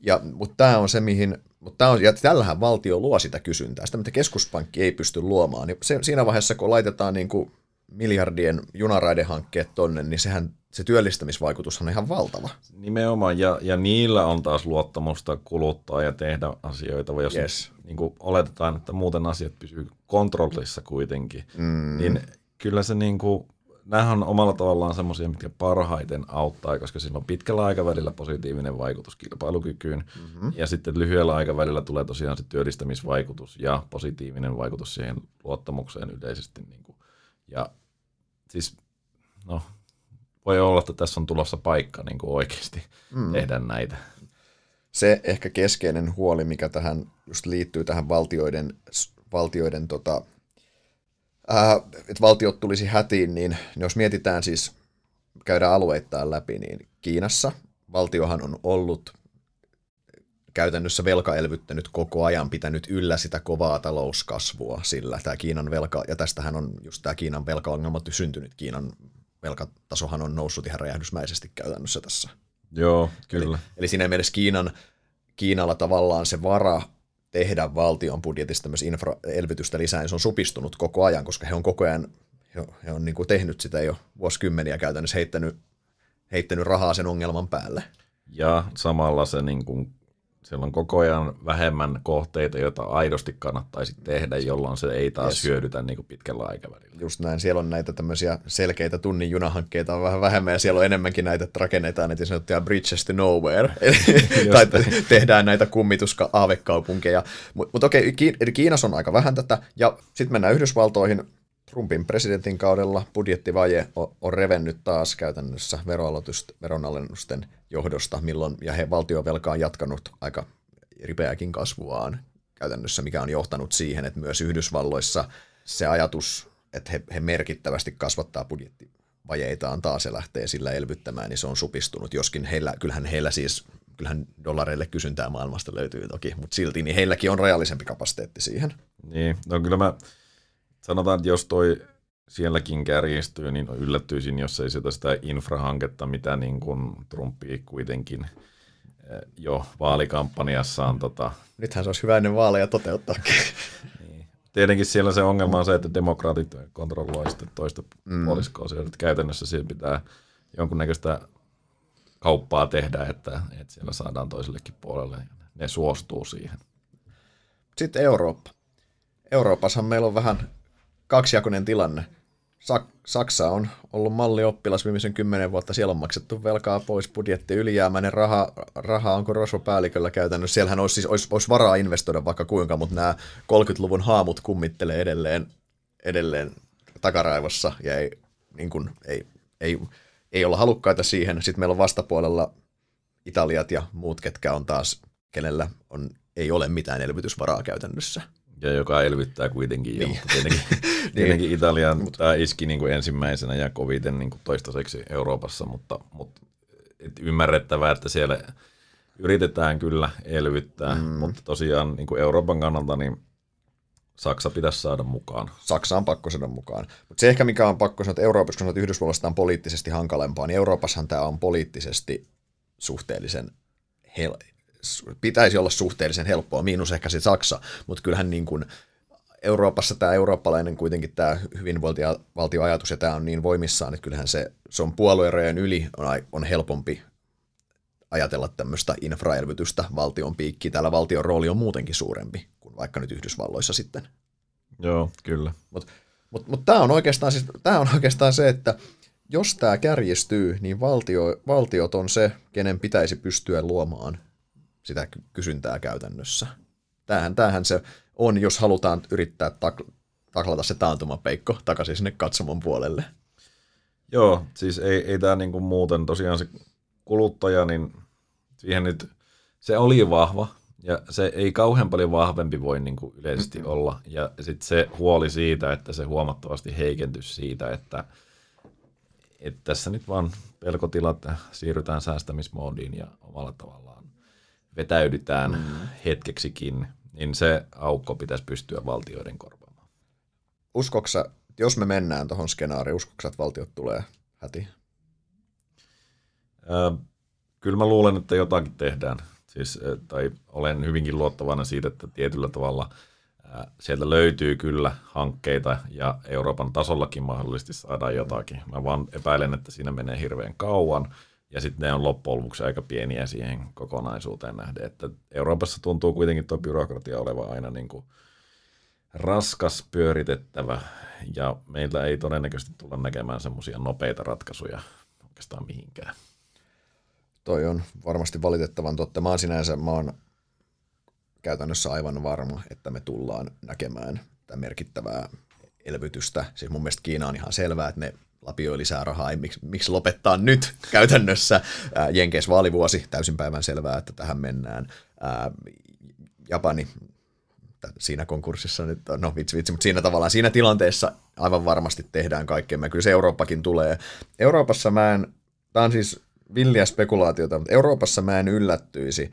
Ja, mutta tämä on se, mihin, mutta tämä on, ja tällähän valtio luo sitä kysyntää, sitä mitä keskuspankki ei pysty luomaan. Niin se, siinä vaiheessa, kun laitetaan niin kuin miljardien junaraidehankkeet tonne, niin sehän se työllistämisvaikutus on ihan valtava. Nimenomaan, ja, ja niillä on taas luottamusta kuluttaa ja tehdä asioita, vai jos yes. niin kuin oletetaan, että muuten asiat pysyy kontrollissa kuitenkin, mm. niin kyllä se niin kuin, nämähän on omalla tavallaan semmoisia, mitkä parhaiten auttaa, koska sillä on pitkällä aikavälillä positiivinen vaikutus kilpailukykyyn, mm-hmm. ja sitten lyhyellä aikavälillä tulee tosiaan se työllistämisvaikutus ja positiivinen vaikutus siihen luottamukseen yleisesti. Niin kuin, ja siis no, voi olla, että tässä on tulossa paikka niin kuin oikeasti mm. tehdä näitä. Se ehkä keskeinen huoli, mikä tähän just liittyy tähän valtioiden, valtioiden tota, ää, että valtiot tulisi hätiin, niin jos mietitään siis, käydään alueittain läpi, niin Kiinassa valtiohan on ollut käytännössä velkaelvyttänyt koko ajan, pitänyt yllä sitä kovaa talouskasvua sillä. Tämä Kiinan velka, ja tästähän on just tämä Kiinan velkaongelma syntynyt. Kiinan velkatasohan on noussut ihan räjähdysmäisesti käytännössä tässä. Joo, kyllä. Eli, eli siinä mielessä Kiinan, Kiinalla tavallaan se vara tehdä valtion budjetista myös infraelvytystä lisää, niin se on supistunut koko ajan, koska he on koko ajan he, he on niin kuin tehnyt sitä jo vuosikymmeniä käytännössä, heittänyt, heittänyt rahaa sen ongelman päälle. Ja samalla se niin kuin siellä on koko ajan vähemmän kohteita, joita aidosti kannattaisi tehdä, jolloin se ei taas yes. hyödytä niin kuin pitkällä aikavälillä. Just näin. Siellä on näitä tämmöisiä selkeitä tunnin junahankkeita on vähän vähemmän, ja siellä on enemmänkin näitä, että rakennetaan näitä sanottuja bridges to nowhere, tai tehdään näitä kummituska aavekaupunkeja. Mutta mut okei, Kiinassa on aika vähän tätä, ja sitten mennään Yhdysvaltoihin, Trumpin presidentin kaudella budjettivaje on, revennyt taas käytännössä veronalennusten johdosta, milloin, ja he valtiovelka on jatkanut aika ripeäkin kasvuaan käytännössä, mikä on johtanut siihen, että myös Yhdysvalloissa se ajatus, että he, he merkittävästi kasvattaa budjettivajeitaan taas ja lähtee sillä elvyttämään, niin se on supistunut, joskin heillä, kyllähän heillä siis kyllähän dollareille kysyntää maailmasta löytyy toki, mutta silti niin heilläkin on rajallisempi kapasiteetti siihen. Niin, no kyllä mä sanotaan, että jos toi sielläkin kärjistyy, niin yllättyisin, jos ei sitä, sitä infrahanketta, mitä niin kuin Trumpi kuitenkin eh, jo vaalikampanjassaan. Tota... Nythän se olisi hyvä ennen vaaleja toteuttaa. niin. Tietenkin siellä se ongelma on se, että demokraatit kontrolloivat sitten toista mm. puoliskoa. Se, että käytännössä siinä pitää jonkunnäköistä kauppaa tehdä, että, että siellä saadaan toisellekin puolelle. Ne suostuu siihen. Sitten Eurooppa. Euroopassa meillä on vähän kaksijakoinen tilanne. Sak- Saksa on ollut mallioppilas viimeisen kymmenen vuotta. Siellä on maksettu velkaa pois, budjetti ylijäämäinen, raha, raha onko rosvopäälliköllä käytännössä. Siellähän olisi, siis, olisi, olisi varaa investoida vaikka kuinka, mutta nämä 30-luvun haamut kummittelee edelleen, edelleen takaraivossa ja ei, niin kuin, ei, ei, ei olla halukkaita siihen. Sitten meillä on vastapuolella Italiat ja muut, ketkä on taas, kenellä on, ei ole mitään elvytysvaraa käytännössä. Ja joka elvyttää kuitenkin niin. jo, mutta tietenkin, tietenkin niin. Italian tämä iski niin kuin ensimmäisenä ja koviten niin kuin toistaiseksi Euroopassa, mutta, mutta et ymmärrettävää, että siellä yritetään kyllä elvyttää, mm. mutta tosiaan niin kuin Euroopan kannalta niin Saksa pitäisi saada mukaan. Saksa on pakko saada mukaan. Mutta se ehkä mikä on pakko sanoa, että Euroopassa, kun Yhdysvalloista on poliittisesti hankalempaa, niin Euroopassahan tämä on poliittisesti suhteellisen hel- pitäisi olla suhteellisen helppoa, miinus ehkä se Saksa, mutta kyllähän niin kuin Euroopassa tämä eurooppalainen kuitenkin tämä hyvinvointivaltioajatus ja tämä on niin voimissaan, että kyllähän se, se on puolueerajojen yli on, on helpompi ajatella tämmöistä infraelvytystä valtion piikki. Täällä valtion rooli on muutenkin suurempi kuin vaikka nyt Yhdysvalloissa sitten. Joo, kyllä. Mutta mut, mut tämä on, oikeastaan, siis, tää on oikeastaan se, että jos tämä kärjistyy, niin valtio, valtiot on se, kenen pitäisi pystyä luomaan sitä kysyntää käytännössä. Tämähän, tämähän se on, jos halutaan yrittää tak- taklata se taantumapeikko takaisin sinne katsomon puolelle. Joo, siis ei, ei tämä niinku muuten tosiaan se kuluttaja, niin siihen nyt, se oli vahva, ja se ei kauhean paljon vahvempi voi niin kuin yleisesti mm-hmm. olla. Ja sitten se huoli siitä, että se huomattavasti heikentys siitä, että, että tässä nyt vaan pelkotilat siirrytään säästämismoodiin ja omalla tavallaan vetäydytään mm. hetkeksikin, niin se aukko pitäisi pystyä valtioiden korvaamaan. Uskoksa, jos me mennään tuohon skenaarioon, uskoksa, että valtiot tulee hätiin? Äh, kyllä mä luulen, että jotakin tehdään. Siis, tai olen hyvinkin luottavana siitä, että tietyllä tavalla äh, sieltä löytyy kyllä hankkeita ja Euroopan tasollakin mahdollisesti saadaan jotakin. Mä vaan epäilen, että siinä menee hirveän kauan ja sitten ne on loppujen lopuksi aika pieniä siihen kokonaisuuteen nähden. Että Euroopassa tuntuu kuitenkin tuo byrokratia olevan aina niin kuin raskas, pyöritettävä, ja meillä ei todennäköisesti tulla näkemään semmoisia nopeita ratkaisuja oikeastaan mihinkään. Toi on varmasti valitettavan totta. Mä oon sinänsä, mä oon käytännössä aivan varma, että me tullaan näkemään tätä merkittävää elvytystä. Siis mun mielestä Kiina on ihan selvää, että ne lapioi lisää rahaa, ei, miksi, miksi lopettaa nyt käytännössä. Ää, Jenkeis vaalivuosi, täysin päivän selvää, että tähän mennään. Ää, Japani siinä konkurssissa nyt, no vitsi vitsi, mutta siinä tavallaan siinä tilanteessa aivan varmasti tehdään kaikkemme. Kyllä se Eurooppakin tulee. Euroopassa mä en, tämä on siis villiä spekulaatiota, mutta Euroopassa mä en yllättyisi,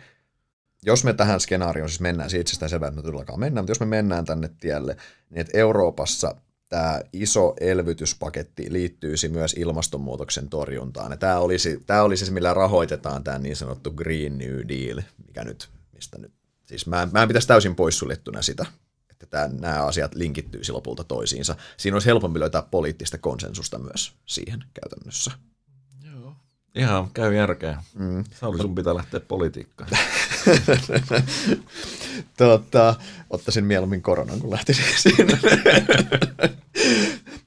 jos me tähän skenaarioon siis mennään, siitä itsestään selvää, että me todellakaan mennään, mutta jos me mennään tänne tielle, niin että Euroopassa tämä iso elvytyspaketti liittyisi myös ilmastonmuutoksen torjuntaan. Tämä olisi, tämä olisi se, millä rahoitetaan tämä niin sanottu Green New Deal, mikä nyt, mistä nyt, siis mä, mä en pitäisi täysin poissuljettuna sitä, että tämä, nämä asiat linkittyisi lopulta toisiinsa. Siinä olisi helpompi löytää poliittista konsensusta myös siihen käytännössä. Ihan käy järkeä. Mm. Sauli, sun pitää lähteä politiikkaan. tota, ottaisin mieluummin koronan, kun lähtisin siinä.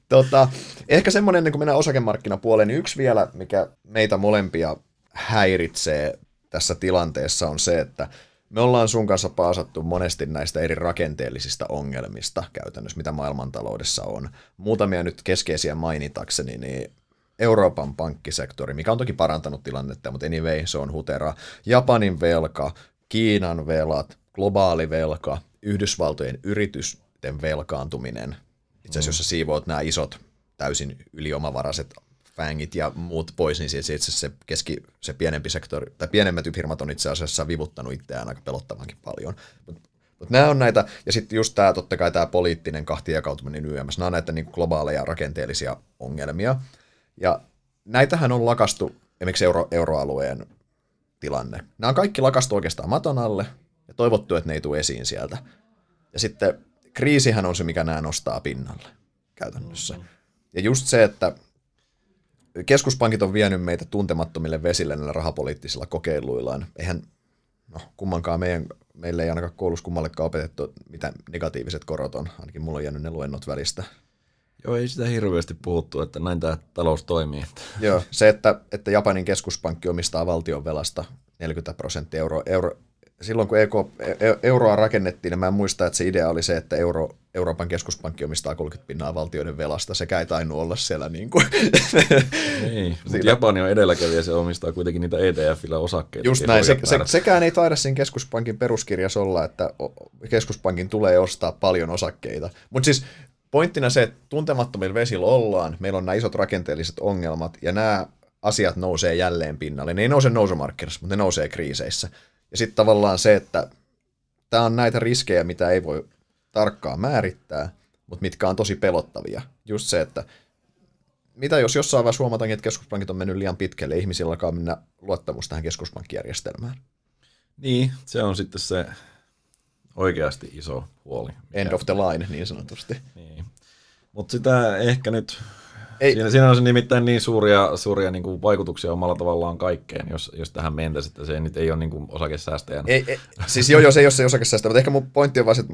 tota, ehkä semmoinen, ennen kuin mennään osakemarkkinapuoleen, niin yksi vielä, mikä meitä molempia häiritsee tässä tilanteessa on se, että me ollaan sun kanssa paasattu monesti näistä eri rakenteellisista ongelmista käytännössä, mitä maailmantaloudessa on. Muutamia nyt keskeisiä mainitakseni, niin Euroopan pankkisektori, mikä on toki parantanut tilannetta, mutta anyway, se on hutera. Japanin velka, Kiinan velat, globaali velka, Yhdysvaltojen yritysten velkaantuminen. Itse asiassa, jos sä siivoat nämä isot, täysin yliomavaraiset fängit ja muut pois, niin itse asiassa se, keski, se pienempi sektori, tai pienemmät firmat on itse asiassa vivuttanut itseään aika pelottavankin paljon. Mutta mut nämä on näitä, ja sitten just tämä totta kai tämä poliittinen kahtijakautuminen YMS, nämä on näitä niin globaaleja rakenteellisia ongelmia. Ja näitähän on lakastu esimerkiksi euro, euroalueen tilanne. Nämä on kaikki lakastu oikeastaan maton alle ja toivottu, että ne ei tule esiin sieltä. Ja sitten kriisihän on se, mikä nämä nostaa pinnalle käytännössä. Ja just se, että keskuspankit on vienyt meitä tuntemattomille vesille näillä rahapoliittisilla kokeiluillaan. Eihän, no kummankaan meidän, meille ei ainakaan koulussa kummallekaan opetettu, mitä negatiiviset korot on. Ainakin mulla on jäänyt ne luennot välistä. Joo, ei sitä hirveästi puhuttu, että näin tämä talous toimii. Joo, se, että, että Japanin keskuspankki omistaa valtion velasta 40 prosenttia euro, euro, silloin kun EK, e, euroa rakennettiin, niin mä en muista, että se idea oli se, että euro, Euroopan keskuspankki omistaa 30 pinnaa valtioiden velasta. Sekä ei tainnut olla siellä niin kuin. Ei, mutta Japani on edelläkävijä, se omistaa kuitenkin niitä ETF-illä osakkeita. Just näin, se, se, sekään ei taida siinä keskuspankin peruskirjassa olla, että keskuspankin tulee ostaa paljon osakkeita. Mutta siis pointtina se, että tuntemattomilla vesillä ollaan, meillä on nämä isot rakenteelliset ongelmat, ja nämä asiat nousee jälleen pinnalle. Ne ei nouse nousumarkkinassa, mutta ne nousee kriiseissä. Ja sitten tavallaan se, että tämä on näitä riskejä, mitä ei voi tarkkaan määrittää, mutta mitkä on tosi pelottavia. Just se, että mitä jos jossain vaiheessa huomataan, että keskuspankit on mennyt liian pitkälle, ihmisillä alkaa mennä luottamus tähän keskuspankkijärjestelmään. Niin, se on sitten se oikeasti iso huoli. End of the line, niin sanotusti. Niin. Mutta sitä ehkä nyt, ei. Siinä, siinä on se nimittäin niin suuria, suuria niin kuin vaikutuksia omalla tavallaan kaikkeen, jos, jos tähän mentäisiin, että se nyt ei ole niin kuin osakesäästäjänä. Ei, ei, siis joo, se ei ole se osakesäästäjä, mutta ehkä mun pointti on vaan, että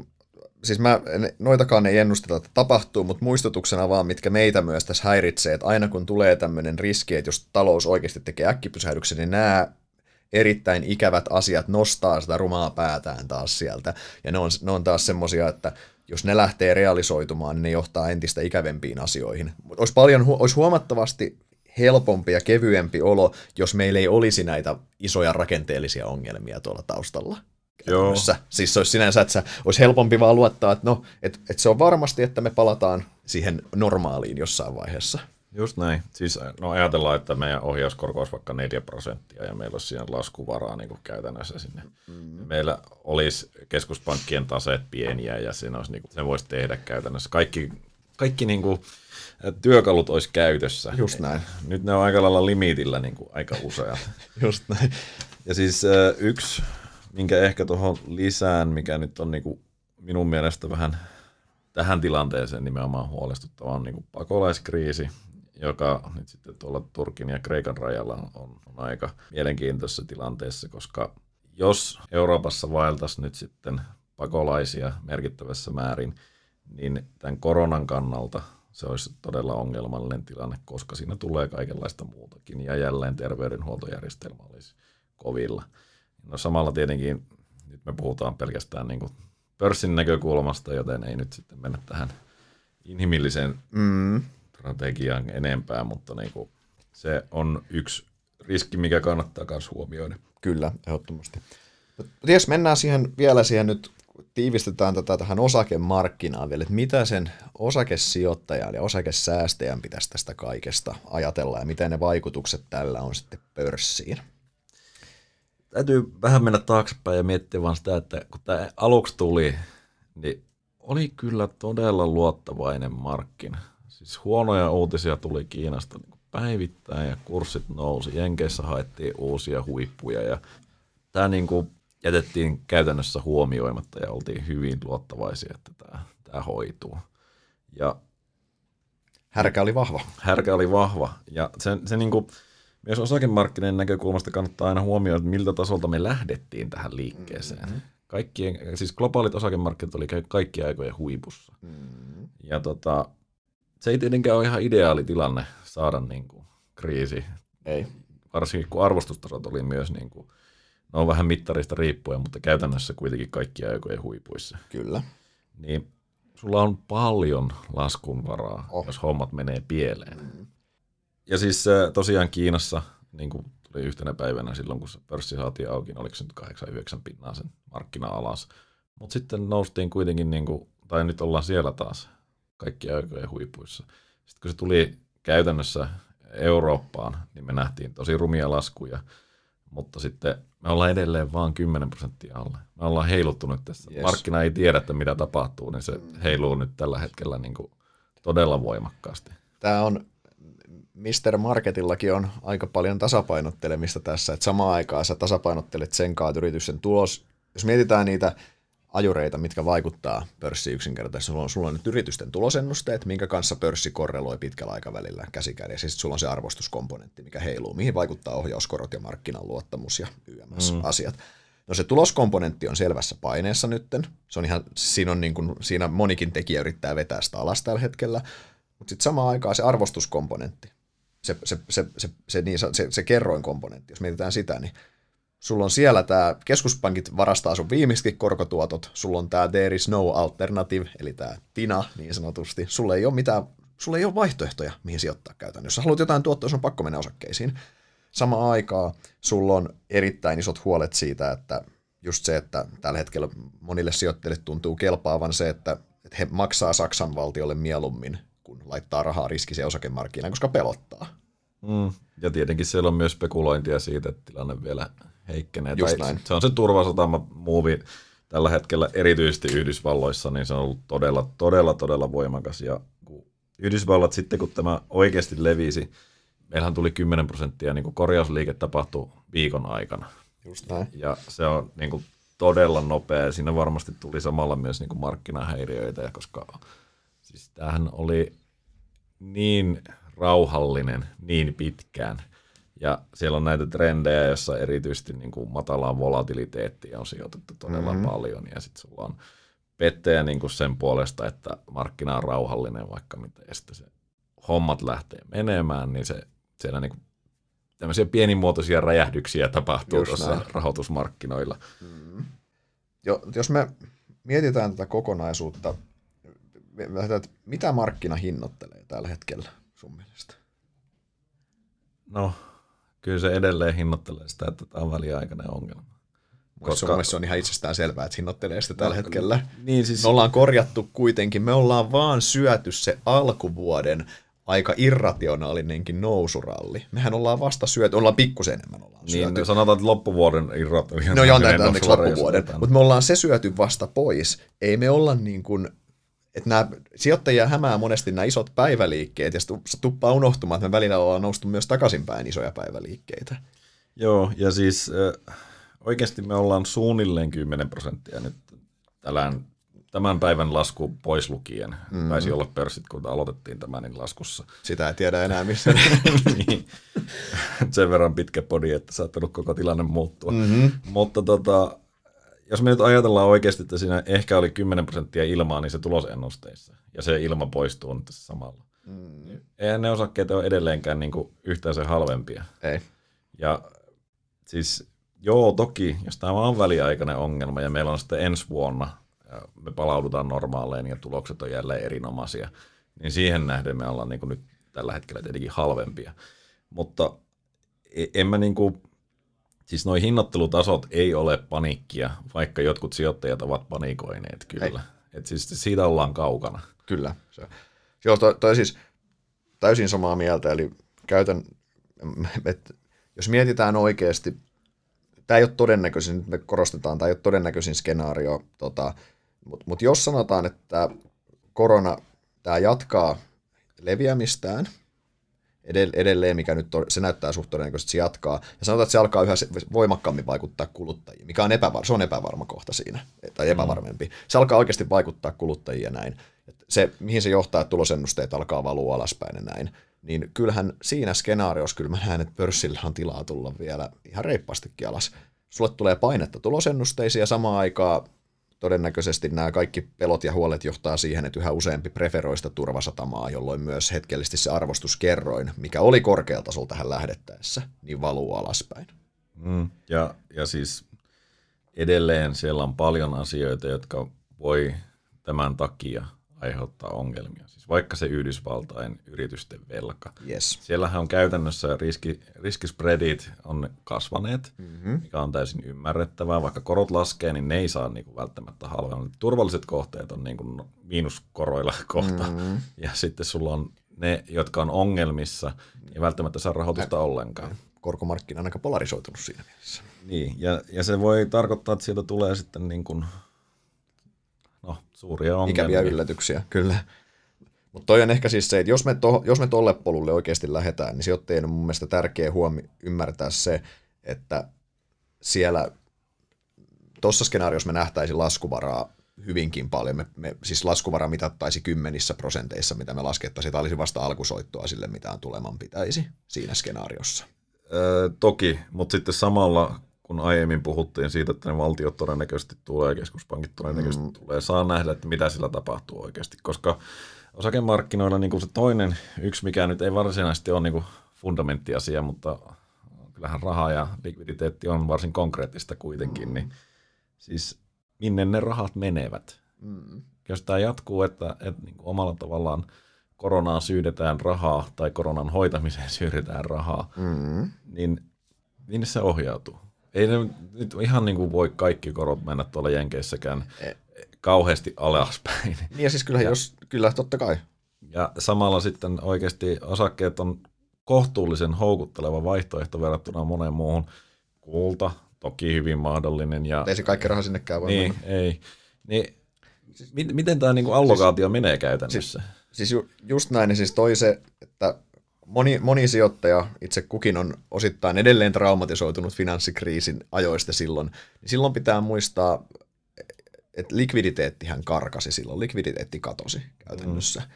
siis mä, noitakaan ei ennusteta, että tapahtuu, mutta muistutuksena vaan, mitkä meitä myös tässä häiritsee, että aina kun tulee tämmöinen riski, että jos talous oikeasti tekee äkkipysähdyksen, niin nämä erittäin ikävät asiat nostaa sitä rumaa päätään taas sieltä. Ja ne on, ne on taas semmosia, että jos ne lähtee realisoitumaan, niin ne johtaa entistä ikävempiin asioihin. Olisi, paljon, olisi huomattavasti helpompi ja kevyempi olo, jos meillä ei olisi näitä isoja rakenteellisia ongelmia tuolla taustalla. Joo. Siis se olisi sinänsä, että olisi helpompi vaan luottaa, että, no, että, että se on varmasti, että me palataan siihen normaaliin jossain vaiheessa. Just näin. Siis no ajatellaan, että meidän ohjauskorko olisi vaikka 4 prosenttia ja meillä olisi siinä laskuvaraa niin kuin käytännössä sinne. Mm. Meillä olisi keskuspankkien taseet pieniä ja siinä olisi, niin kuin, se voisi tehdä käytännössä. Kaikki, kaikki niin kuin, työkalut olisi käytössä. Just näin. Nyt ne on aika lailla limitillä niin kuin, aika useat. Just näin. Ja siis yksi, minkä ehkä tuohon lisään, mikä nyt on niin kuin, minun mielestä vähän tähän tilanteeseen nimenomaan huolestuttava on niin kuin pakolaiskriisi joka nyt sitten tuolla Turkin ja Kreikan rajalla on, on aika mielenkiintoisessa tilanteessa, koska jos Euroopassa vaeltaisi nyt sitten pakolaisia merkittävässä määrin, niin tämän koronan kannalta se olisi todella ongelmallinen tilanne, koska siinä tulee kaikenlaista muutakin ja jälleen terveydenhuoltojärjestelmä olisi kovilla. No samalla tietenkin nyt me puhutaan pelkästään niin kuin pörssin näkökulmasta, joten ei nyt sitten mennä tähän inhimilliseen mm strategiaan enempää, mutta niin kuin se on yksi riski, mikä kannattaa myös huomioida. Kyllä, ehdottomasti. Mutta jos mennään siihen vielä siihen nyt, tiivistetään tätä tähän osakemarkkinaan vielä, että mitä sen osakesijoittajan ja osakesäästäjän pitäisi tästä kaikesta ajatella ja miten ne vaikutukset tällä on sitten pörssiin? Täytyy vähän mennä taaksepäin ja miettiä vaan sitä, että kun tämä aluksi tuli, niin oli kyllä todella luottavainen markkina. Siis huonoja uutisia tuli Kiinasta niin päivittäin ja kurssit nousi. Jenkeissä haettiin uusia huippuja ja tämä niin kuin jätettiin käytännössä huomioimatta ja oltiin hyvin luottavaisia, että tämä, tämä hoituu. Ja härkä oli vahva. Härkä oli vahva ja se, se niin kuin, myös osakemarkkinoiden näkökulmasta kannattaa aina huomioida, että miltä tasolta me lähdettiin tähän liikkeeseen. Mm-hmm. Kaikkien, siis globaalit osakemarkkinat oli kaikki aikojen huipussa. Mm-hmm. Ja tota, se ei tietenkään ole ihan ideaali tilanne saada niin kuin kriisi. Ei. Varsinkin kun arvostustasot oli myös, niin kuin, ne on vähän mittarista riippuen, mutta käytännössä kuitenkin kaikki aikojen huipuissa. Kyllä. Niin sulla on paljon laskunvaraa, oh. jos hommat menee pieleen. Mm. Ja siis tosiaan Kiinassa, niin kuin tuli yhtenä päivänä silloin, kun se pörssi saatiin auki, niin oliko se nyt 8-9 pinnaa sen markkina alas. Mutta sitten noustiin kuitenkin, niin kuin, tai nyt ollaan siellä taas kaikki aikojen huipuissa. Sitten kun se tuli käytännössä Eurooppaan, niin me nähtiin tosi rumia laskuja, mutta sitten me ollaan edelleen vain 10 prosenttia alle. Me ollaan heiluttunut tässä. Yes. Markkina ei tiedä, että mitä tapahtuu, niin se heiluu nyt tällä hetkellä niin kuin todella voimakkaasti. Tämä on, Mr. Marketillakin on aika paljon tasapainottelemista tässä, että samaan aikaan sä tasapainottelet sen kautta yritysten tulos. Jos mietitään niitä ajureita, mitkä vaikuttaa pörssiin yksinkertaisesti. Sulla on, sulla on nyt yritysten tulosennusteet, minkä kanssa pörssi korreloi pitkällä aikavälillä käsikädessä. Sitten sulla on se arvostuskomponentti, mikä heiluu, mihin vaikuttaa ohjauskorot ja markkinan luottamus ja YMS-asiat. Mm. No se tuloskomponentti on selvässä paineessa nytten. Se on ihan, siinä, on niin kuin, siinä monikin tekijä yrittää vetää sitä alas tällä hetkellä. Mutta sitten samaan aikaan se arvostuskomponentti, se, se, se, se, se, niin, se, se kerroinkomponentti, jos mietitään sitä, niin Sulla on siellä tämä, keskuspankit varastaa sun viimeisetkin korkotuotot, sulla on tämä there is no alternative, eli tämä TINA niin sanotusti. Sulla ei ole mitään, sulla ei ole vaihtoehtoja, mihin sijoittaa käytännössä. Jos haluat jotain tuottoa, sun on pakko mennä osakkeisiin. Samaan aikaan sulla on erittäin isot huolet siitä, että just se, että tällä hetkellä monille sijoittajille tuntuu kelpaavan se, että, että he maksaa Saksan valtiolle mieluummin, kun laittaa rahaa riskiseen osakemarkkinaan, koska pelottaa. Mm. Ja tietenkin siellä on myös spekulointia siitä, että tilanne vielä heikkenee. Just tai näin. Se on se turvasatama muuvi tällä hetkellä erityisesti Yhdysvalloissa, niin se on ollut todella, todella, todella voimakas. Ja kun Yhdysvallat sitten, kun tämä oikeasti levisi, meillähän tuli 10 prosenttia niin korjausliike tapahtui viikon aikana. Just näin. Ja se on niin kuin todella nopea. Siinä varmasti tuli samalla myös niin kuin markkinahäiriöitä, koska siis tämähän oli niin rauhallinen niin pitkään, ja siellä on näitä trendejä, joissa erityisesti niin kuin matalaan volatiliteettiin on sijoitettu todella mm-hmm. paljon. Ja sitten sulla on pettejä niin kuin sen puolesta, että markkina on rauhallinen vaikka mitä. Ja sitten se hommat lähtee menemään, niin se, siellä niin kuin tämmöisiä pienimuotoisia räjähdyksiä tapahtuu Just tuossa näin. rahoitusmarkkinoilla. Mm. Jo, jos me mietitään tätä kokonaisuutta, että mitä markkina hinnoittelee tällä hetkellä sun mielestä? No, kyllä se edelleen hinnoittelee sitä, että tämä on väliaikainen ongelma. Koska se on ihan itsestään selvää, että hinnoittelee sitä tällä no, hetkellä. Niin siis... Me ollaan korjattu kuitenkin, me ollaan vaan syöty se alkuvuoden aika irrationaalinenkin nousuralli. Mehän ollaan vasta syöty, ollaan pikkusen enemmän ollaan niin, syöty. Niin, sanotaan, että loppuvuoden irrationaalinen. No joo, loppuvuoden, mutta me ollaan se syöty vasta pois. Ei me olla niin kuin että nämä sijoittajia hämää monesti nämä isot päiväliikkeet, ja se tuppaa unohtumaan, että me välillä ollaan noustu myös takaisinpäin isoja päiväliikkeitä. Joo, ja siis oikeasti me ollaan suunnilleen 10 prosenttia nyt tällään, tämän päivän lasku pois lukien. Mm. Taisi olla pörssit, kun aloitettiin tämän niin laskussa. Sitä ei tiedä enää missä. niin. Sen verran pitkä podi, että saattanut koko tilanne muuttua. Mm-hmm. Mutta tota, jos me nyt ajatellaan oikeasti, että siinä ehkä oli 10 prosenttia ilmaa niissä tulosennusteissa, ja se ilma poistuu nyt tässä samalla. Mm. Niin eihän ne osakkeet ole edelleenkään niin kuin yhtään se halvempia. Ei. Ja siis joo, toki, jos tämä on väliaikainen ongelma ja meillä on sitten ensi vuonna, me palaudutaan normaaleen ja tulokset on jälleen erinomaisia, niin siihen nähden me ollaan niin kuin nyt tällä hetkellä tietenkin halvempia. Mutta e- en mä niin kuin, siis noi hinnoittelutasot ei ole paniikkia, vaikka jotkut sijoittajat ovat panikoineet kyllä. Et siis siitä ollaan kaukana. Kyllä. Se. Joo, toi, toi siis täysin samaa mieltä, eli käytän, että jos mietitään oikeasti, tämä ei ole todennäköisin, nyt me korostetaan, tämä ei ole todennäköisin skenaario, tota, mutta mut jos sanotaan, että korona, tämä jatkaa leviämistään, edelleen, mikä nyt on, se näyttää suht todennäköisesti, se jatkaa. Ja sanotaan, että se alkaa yhä voimakkaammin vaikuttaa kuluttajiin, mikä on epävar- se on epävarma kohta siinä, tai mm. epävarmempi. Se alkaa oikeasti vaikuttaa kuluttajiin ja näin. Se, mihin se johtaa, että tulosennusteet alkaa valua alaspäin ja näin. Niin kyllähän siinä skenaariossa, kyllä mä näen, että pörssillä on tilaa tulla vielä ihan reippaastikin alas. Sulle tulee painetta tulosennusteisiin ja samaan aikaan todennäköisesti nämä kaikki pelot ja huolet johtaa siihen, että yhä useampi preferoista turvasatamaa, jolloin myös hetkellisesti se arvostuskerroin, mikä oli korkealta tasolla tähän lähdettäessä, niin valuu alaspäin. Mm, ja, ja siis edelleen siellä on paljon asioita, jotka voi tämän takia aiheuttaa ongelmia. Siis vaikka se Yhdysvaltain yritysten velka. Yes. Siellähän on käytännössä riski, riskispreadit on kasvaneet, mm-hmm. mikä on täysin ymmärrettävää. Vaikka korot laskee, niin ne ei saa niinku välttämättä halvemmin. Turvalliset kohteet on niinku miinuskoroilla kohta. Mm-hmm. Ja sitten sulla on ne, jotka on ongelmissa, ei välttämättä saa rahoitusta Ä- ollenkaan. Korkomarkkina on aika polarisoitunut siinä mielessä. Niin, ja, ja se voi tarkoittaa, että sieltä tulee sitten niin kuin suuria ongelmia. Ikäviä yllätyksiä, kyllä. Mutta toi on ehkä siis se, että jos me, to, jos me tolle polulle oikeasti lähdetään, niin sijoittajien on mun mielestä tärkeä huomi ymmärtää se, että siellä tuossa skenaariossa me nähtäisiin laskuvaraa hyvinkin paljon. Me, me, siis laskuvara mitattaisi kymmenissä prosenteissa, mitä me laskettaisiin. Tämä olisi vasta alkusoittoa sille, mitä tuleman pitäisi siinä skenaariossa. Öö, toki, mutta sitten samalla kun aiemmin puhuttiin siitä, että ne valtiot todennäköisesti tulee, keskuspankit todennäköisesti mm. tulee, saa nähdä, että mitä sillä tapahtuu oikeasti, koska osakemarkkinoilla niin kuin se toinen, yksi mikä nyt ei varsinaisesti ole niin kuin fundamenttiasia, mutta kyllähän raha ja likviditeetti on varsin konkreettista kuitenkin, mm. niin siis minne ne rahat menevät. Mm. Jos tämä jatkuu, että, että niin kuin omalla tavallaan koronaan syydetään rahaa tai koronan hoitamiseen syydetään rahaa, mm. niin minne se ohjautuu? Ei ne nyt ihan niin kuin voi kaikki korot mennä tuolla Jenkeissäkään e- kauheasti alaspäin. Niin ja siis kyllä, ja, jos, kyllä totta kai. Ja samalla sitten oikeasti osakkeet on kohtuullisen houkutteleva vaihtoehto verrattuna moneen muuhun. Kulta, toki hyvin mahdollinen. Ja, ei se kaikki raha sinnekään voi Niin, mennä. ei. Niin, siis, miten tämä niin kuin allokaatio siis, menee käytännössä? Siis, siis ju, just näin, niin siis toi se, että moni, moni sijoittaja, itse kukin on osittain edelleen traumatisoitunut finanssikriisin ajoista silloin, niin silloin pitää muistaa, että likviditeettihän karkasi silloin, likviditeetti katosi käytännössä. Mm.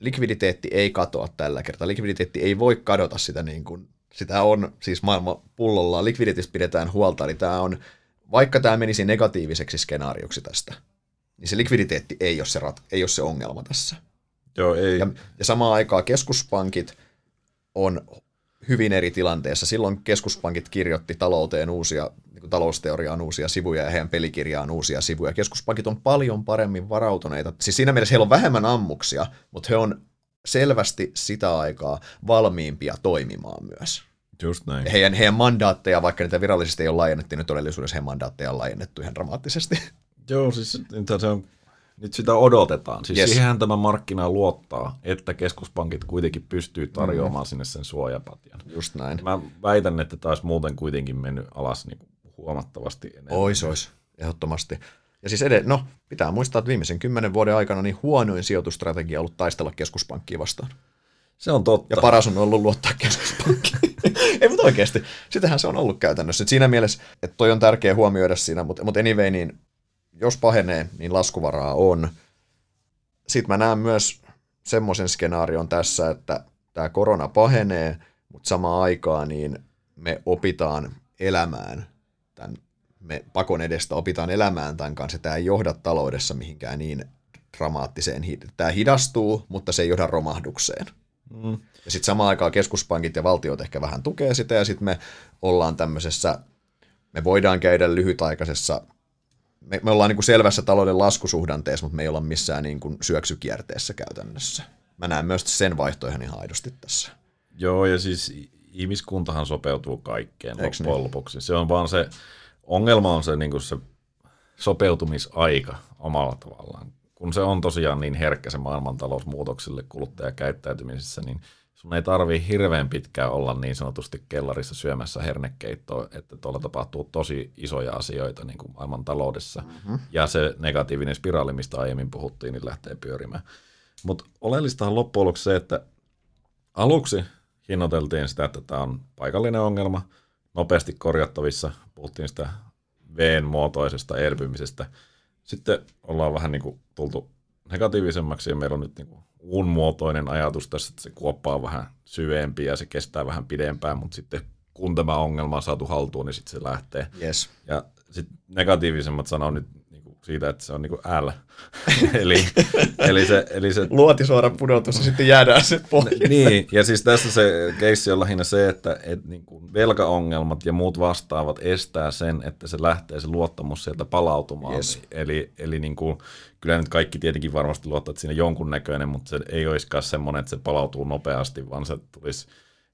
Likviditeetti ei katoa tällä kertaa, likviditeetti ei voi kadota sitä niin kuin, sitä on siis maailman pullollaan, likviditistä pidetään huolta, eli tämä on, vaikka tämä menisi negatiiviseksi skenaarioksi tästä, niin se likviditeetti ei ole se, rat, ei ole se ongelma tässä. Joo, ei. Ja, ja samaan aikaan keskuspankit on hyvin eri tilanteessa. Silloin keskuspankit kirjoitti talouteen uusia, niin talousteoriaan uusia sivuja ja heidän pelikirjaan uusia sivuja. Keskuspankit on paljon paremmin varautuneita. Siis siinä mielessä heillä on vähemmän ammuksia, mutta he on selvästi sitä aikaa valmiimpia toimimaan myös. Just näin. Heidän, heidän mandaatteja, vaikka niitä virallisesti ei ole laajennettu, niin todellisuudessa heidän mandaatteja on laajennettu ihan dramaattisesti. Joo, siis se on nyt sitä odotetaan. Siis yes. siihenhän tämä markkina luottaa, että keskuspankit kuitenkin pystyy tarjoamaan mm. sinne sen suojapatjan. Just näin. Mä väitän, että taas muuten kuitenkin mennyt alas niin huomattavasti enemmän. Ois, ois. Ehdottomasti. Ja siis edelleen, no, pitää muistaa, että viimeisen kymmenen vuoden aikana niin huonoin sijoitustrategia on ollut taistella keskuspankkiin vastaan. Se on totta. Ja paras on ollut luottaa keskuspankkiin. Ei, mutta oikeasti. Sitähän se on ollut käytännössä. Et siinä mielessä, että toi on tärkeä huomioida siinä, mutta, mutta anyway, niin jos pahenee, niin laskuvaraa on. Sitten mä näen myös semmoisen skenaarion tässä, että tämä korona pahenee, mutta samaan aikaan niin me opitaan elämään tämän, me pakon edestä opitaan elämään tämän kanssa. Tämä ei johda taloudessa mihinkään niin dramaattiseen. Tämä hidastuu, mutta se ei johda romahdukseen. Mm. Ja sitten samaan aikaan keskuspankit ja valtiot ehkä vähän tukee sitä, ja sitten me ollaan tämmöisessä, me voidaan käydä lyhytaikaisessa me, me ollaan niin kuin selvässä talouden laskusuhdanteessa, mutta me ei olla missään niin kuin syöksykierteessä käytännössä. Mä näen myös sen vaihtoehdon ihan aidosti tässä. Joo, ja siis ihmiskuntahan sopeutuu kaikkeen Eiks loppujen niin? lopuksi. Se on vaan se, ongelma on se, niin kuin se sopeutumisaika omalla tavallaan. Kun se on tosiaan niin herkkä se maailmantalous muutoksille kuluttajakäyttäytymisessä, niin sun ei tarvii hirveän pitkään olla niin sanotusti kellarissa syömässä hernekeittoa, että tuolla tapahtuu tosi isoja asioita niin kuin maailman taloudessa. Mm-hmm. Ja se negatiivinen spiraali, mistä aiemmin puhuttiin, niin lähtee pyörimään. Mutta oleellistahan loppujen lopuksi se, että aluksi hinnoiteltiin sitä, että tämä on paikallinen ongelma, nopeasti korjattavissa, puhuttiin sitä V-muotoisesta elpymisestä. Sitten ollaan vähän niin kuin tultu negatiivisemmaksi ja meillä on nyt niin kuin uunmuotoinen ajatus tässä, että se kuoppa on vähän syvempi ja se kestää vähän pidempään, mutta sitten kun tämä ongelma on saatu haltuun, niin sitten se lähtee. Yes. Ja sitten negatiivisemmat sanoo nyt siitä, että se on niin L. eli, eli, se, eli se Luotisuora pudotus ja sitten jäädään se pohjalle. niin, ja siis tässä se keissi on lähinnä se, että et niin kuin velkaongelmat ja muut vastaavat estää sen, että se lähtee se luottamus sieltä palautumaan. Yes. Eli, eli niin kuin, kyllä nyt kaikki tietenkin varmasti luottaa, että siinä jonkunnäköinen, mutta se ei olisikaan semmoinen, että se palautuu nopeasti, vaan se tulisi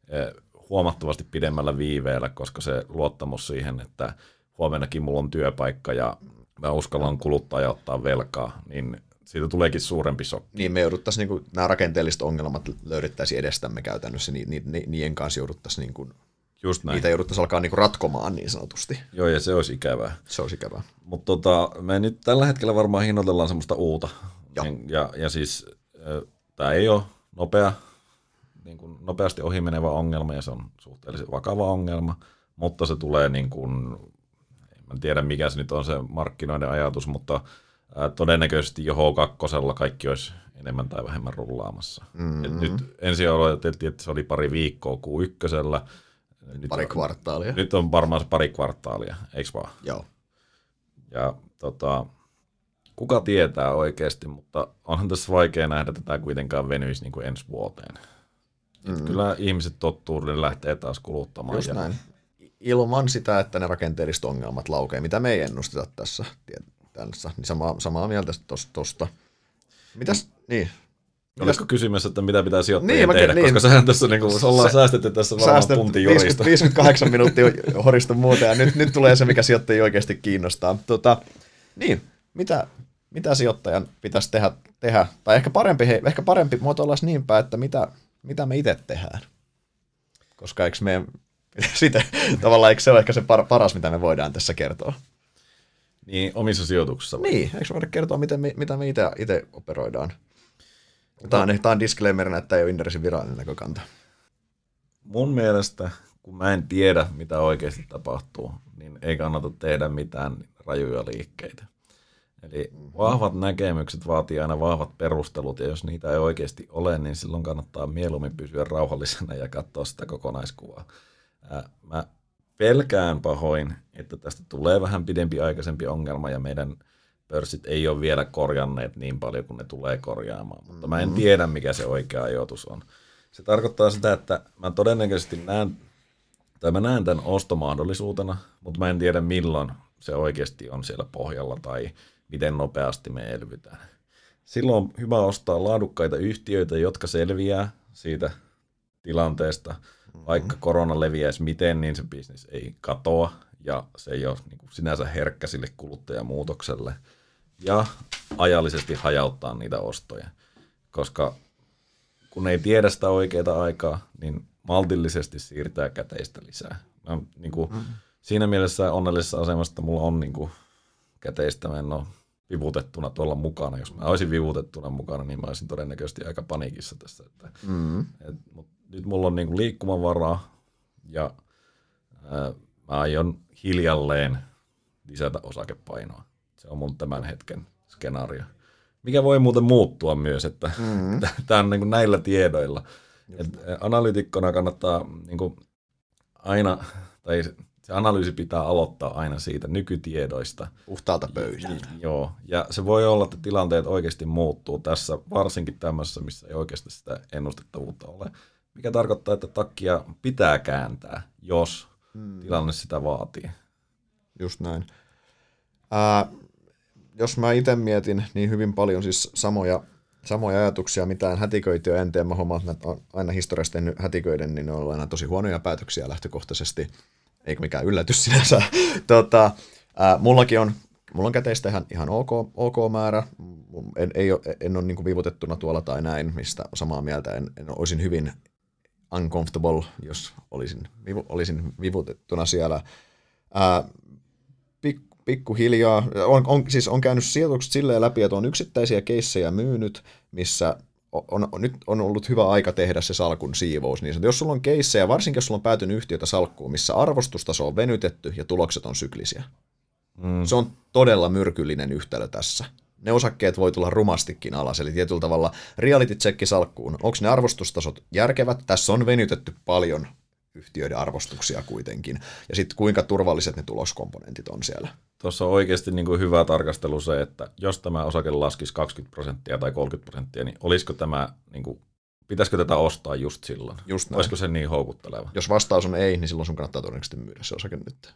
eh, huomattavasti pidemmällä viiveellä, koska se luottamus siihen, että huomennakin mulla on työpaikka ja mä uskallan kuluttaa ja ottaa velkaa, niin siitä tuleekin suurempi sokki. Niin me jouduttaisiin, niin nämä rakenteelliset ongelmat löydettäisiin edestämme käytännössä, niin, niin, niin niiden kanssa jouduttaisiin, niin kuin, Just näin. niitä jouduttaisiin alkaa niin kuin ratkomaan niin sanotusti. Joo, ja se olisi ikävää. Se olisi ikävää. Mutta tota, me nyt tällä hetkellä varmaan hinnoitellaan semmoista uutta. Joo. Niin, Ja, ja siis tämä ei ole nopea, niin kuin nopeasti ohimenevä ongelma ja se on suhteellisen vakava ongelma, mutta se tulee niin kuin, en tiedä mikä se nyt on se markkinoiden ajatus, mutta ää, todennäköisesti jo H2 kaikki olisi enemmän tai vähemmän rullaamassa. Mm-hmm. Et nyt ensin oletettiin, että se oli pari viikkoa Q1. Nyt Pari on, kvartaalia. Nyt on varmaan se pari kvartaalia, eikö vaan? Joo. Ja tota, kuka tietää oikeasti, mutta onhan tässä vaikea nähdä, että tämä kuitenkaan venyisi niin kuin ensi vuoteen. Mm. Kyllä ihmiset tottuu, ne lähtee taas kuluttamaan. Just ja, näin. Ilman sitä, että ne rakenteelliset ongelmat laukee, mitä me ei ennusteta tässä, tässä niin samaa, samaa mieltä tosta. Mitäs, niin, Oletko kysymässä, että mitä pitää sijoittajien Niin, tehdä, niin. koska sehän tässä niin kuin, ollaan Sä- säästetty tässä varmaan säästöt puntin 50, jurista. 58 minuuttia horistu muuta, ja nyt, nyt tulee se, mikä sijoittajia oikeasti kiinnostaa. Tota, niin, mitä, mitä sijoittajan pitäisi tehdä, tehdä? Tai ehkä parempi, hei, ehkä parempi muotoillaisi niin päin, että mitä, mitä me itse tehdään. Koska eikö me, sitä, tavallaan eikö se ole ehkä se par, paras, mitä me voidaan tässä kertoa? Niin, omissa sijoituksissa. vai? Niin, eikö voida kertoa, miten me, mitä me itse, itse operoidaan? Tämä on, tämä on disclaimerina, että ei ole Indersin virallinen näkökanta. Mun mielestä, kun mä en tiedä, mitä oikeasti tapahtuu, niin ei kannata tehdä mitään rajuja liikkeitä. Eli vahvat näkemykset vaatii aina vahvat perustelut, ja jos niitä ei oikeasti ole, niin silloin kannattaa mieluummin pysyä rauhallisena ja katsoa sitä kokonaiskuvaa. Mä pelkään pahoin, että tästä tulee vähän pidempi aikaisempi ongelma, ja meidän pörssit ei ole vielä korjanneet niin paljon kuin ne tulee korjaamaan. Mutta mä en tiedä, mikä se oikea ajoitus on. Se tarkoittaa sitä, että mä todennäköisesti näen, tai mä näen tämän ostomahdollisuutena, mutta mä en tiedä milloin se oikeasti on siellä pohjalla tai miten nopeasti me elvytään. Silloin on hyvä ostaa laadukkaita yhtiöitä, jotka selviää siitä tilanteesta. Vaikka korona leviäisi miten, niin se bisnes ei katoa ja se ei ole niin kuin sinänsä herkkä sille kuluttajamuutokselle. Ja ajallisesti hajauttaa niitä ostoja, koska kun ei tiedä sitä oikeaa aikaa, niin maltillisesti siirtää käteistä lisää. Mä, niin kuin, mm. Siinä mielessä onnellisessa asemassa, että mulla on niin kuin, käteistä, mä en ole vivutettuna tuolla mukana. Jos mä olisin vivutettuna mukana, niin mä olisin todennäköisesti aika paniikissa tässä. Että, Mm. et, mut nyt mulla on niin kuin, liikkumavaraa ja ää, mä aion hiljalleen lisätä osakepainoa. Se on mun tämän hetken skenaario. Mikä voi muuten muuttua myös, että mm. tämä on niin kuin näillä tiedoilla. Et analyytikkona kannattaa niin kuin aina, tai se analyysi pitää aloittaa aina siitä nykytiedoista. Puhtaalta pöydältä. Joo, ja se voi olla, että tilanteet oikeasti muuttuu tässä, varsinkin tämmöisessä, missä ei oikeasti sitä ennustettavuutta ole. Mikä tarkoittaa, että takkia pitää kääntää, jos hmm. tilanne sitä vaatii. Just näin. Ää, jos mä itse mietin, niin hyvin paljon siis samoja, samoja ajatuksia, mitään hätiköityä en tee. Mä huomaan, että on aina historiasta tehnyt hätiköiden, niin ne on ollut aina tosi huonoja päätöksiä lähtökohtaisesti. Eikä mikään yllätys sinänsä. tota, ää, mullakin on Mulla on käteistä ihan, ihan ok, ok määrä. En, ei ole, en ole niin vivutettuna tuolla tai näin, mistä samaa mieltä. En, en olisin hyvin uncomfortable, jos olisin, vivu, olisin vivutettuna siellä. Ää, pik, pikkuhiljaa, on, on, siis on käynyt sijoitukset silleen läpi, että on yksittäisiä keissejä myynyt, missä on, on, nyt on ollut hyvä aika tehdä se salkun siivous. Niin jos sulla on keissejä, varsinkin jos sulla on päätynyt yhtiötä salkkuun, missä arvostustaso on venytetty ja tulokset on syklisiä, Mm. Se on todella myrkyllinen yhtälö tässä. Ne osakkeet voi tulla rumastikin alas, eli tietyllä tavalla reality check salkkuun. Onko ne arvostustasot järkevät? Tässä on venytetty paljon yhtiöiden arvostuksia kuitenkin. Ja sitten kuinka turvalliset ne tuloskomponentit on siellä. Tuossa on oikeasti niin kuin hyvä tarkastelu se, että jos tämä osake laskisi 20 prosenttia tai 30 prosenttia, niin olisiko tämä, niin kuin, pitäisikö tätä ostaa just silloin? Just Olisiko se niin houkutteleva? Jos vastaus on ei, niin silloin sun kannattaa todennäköisesti myydä se osake nyt.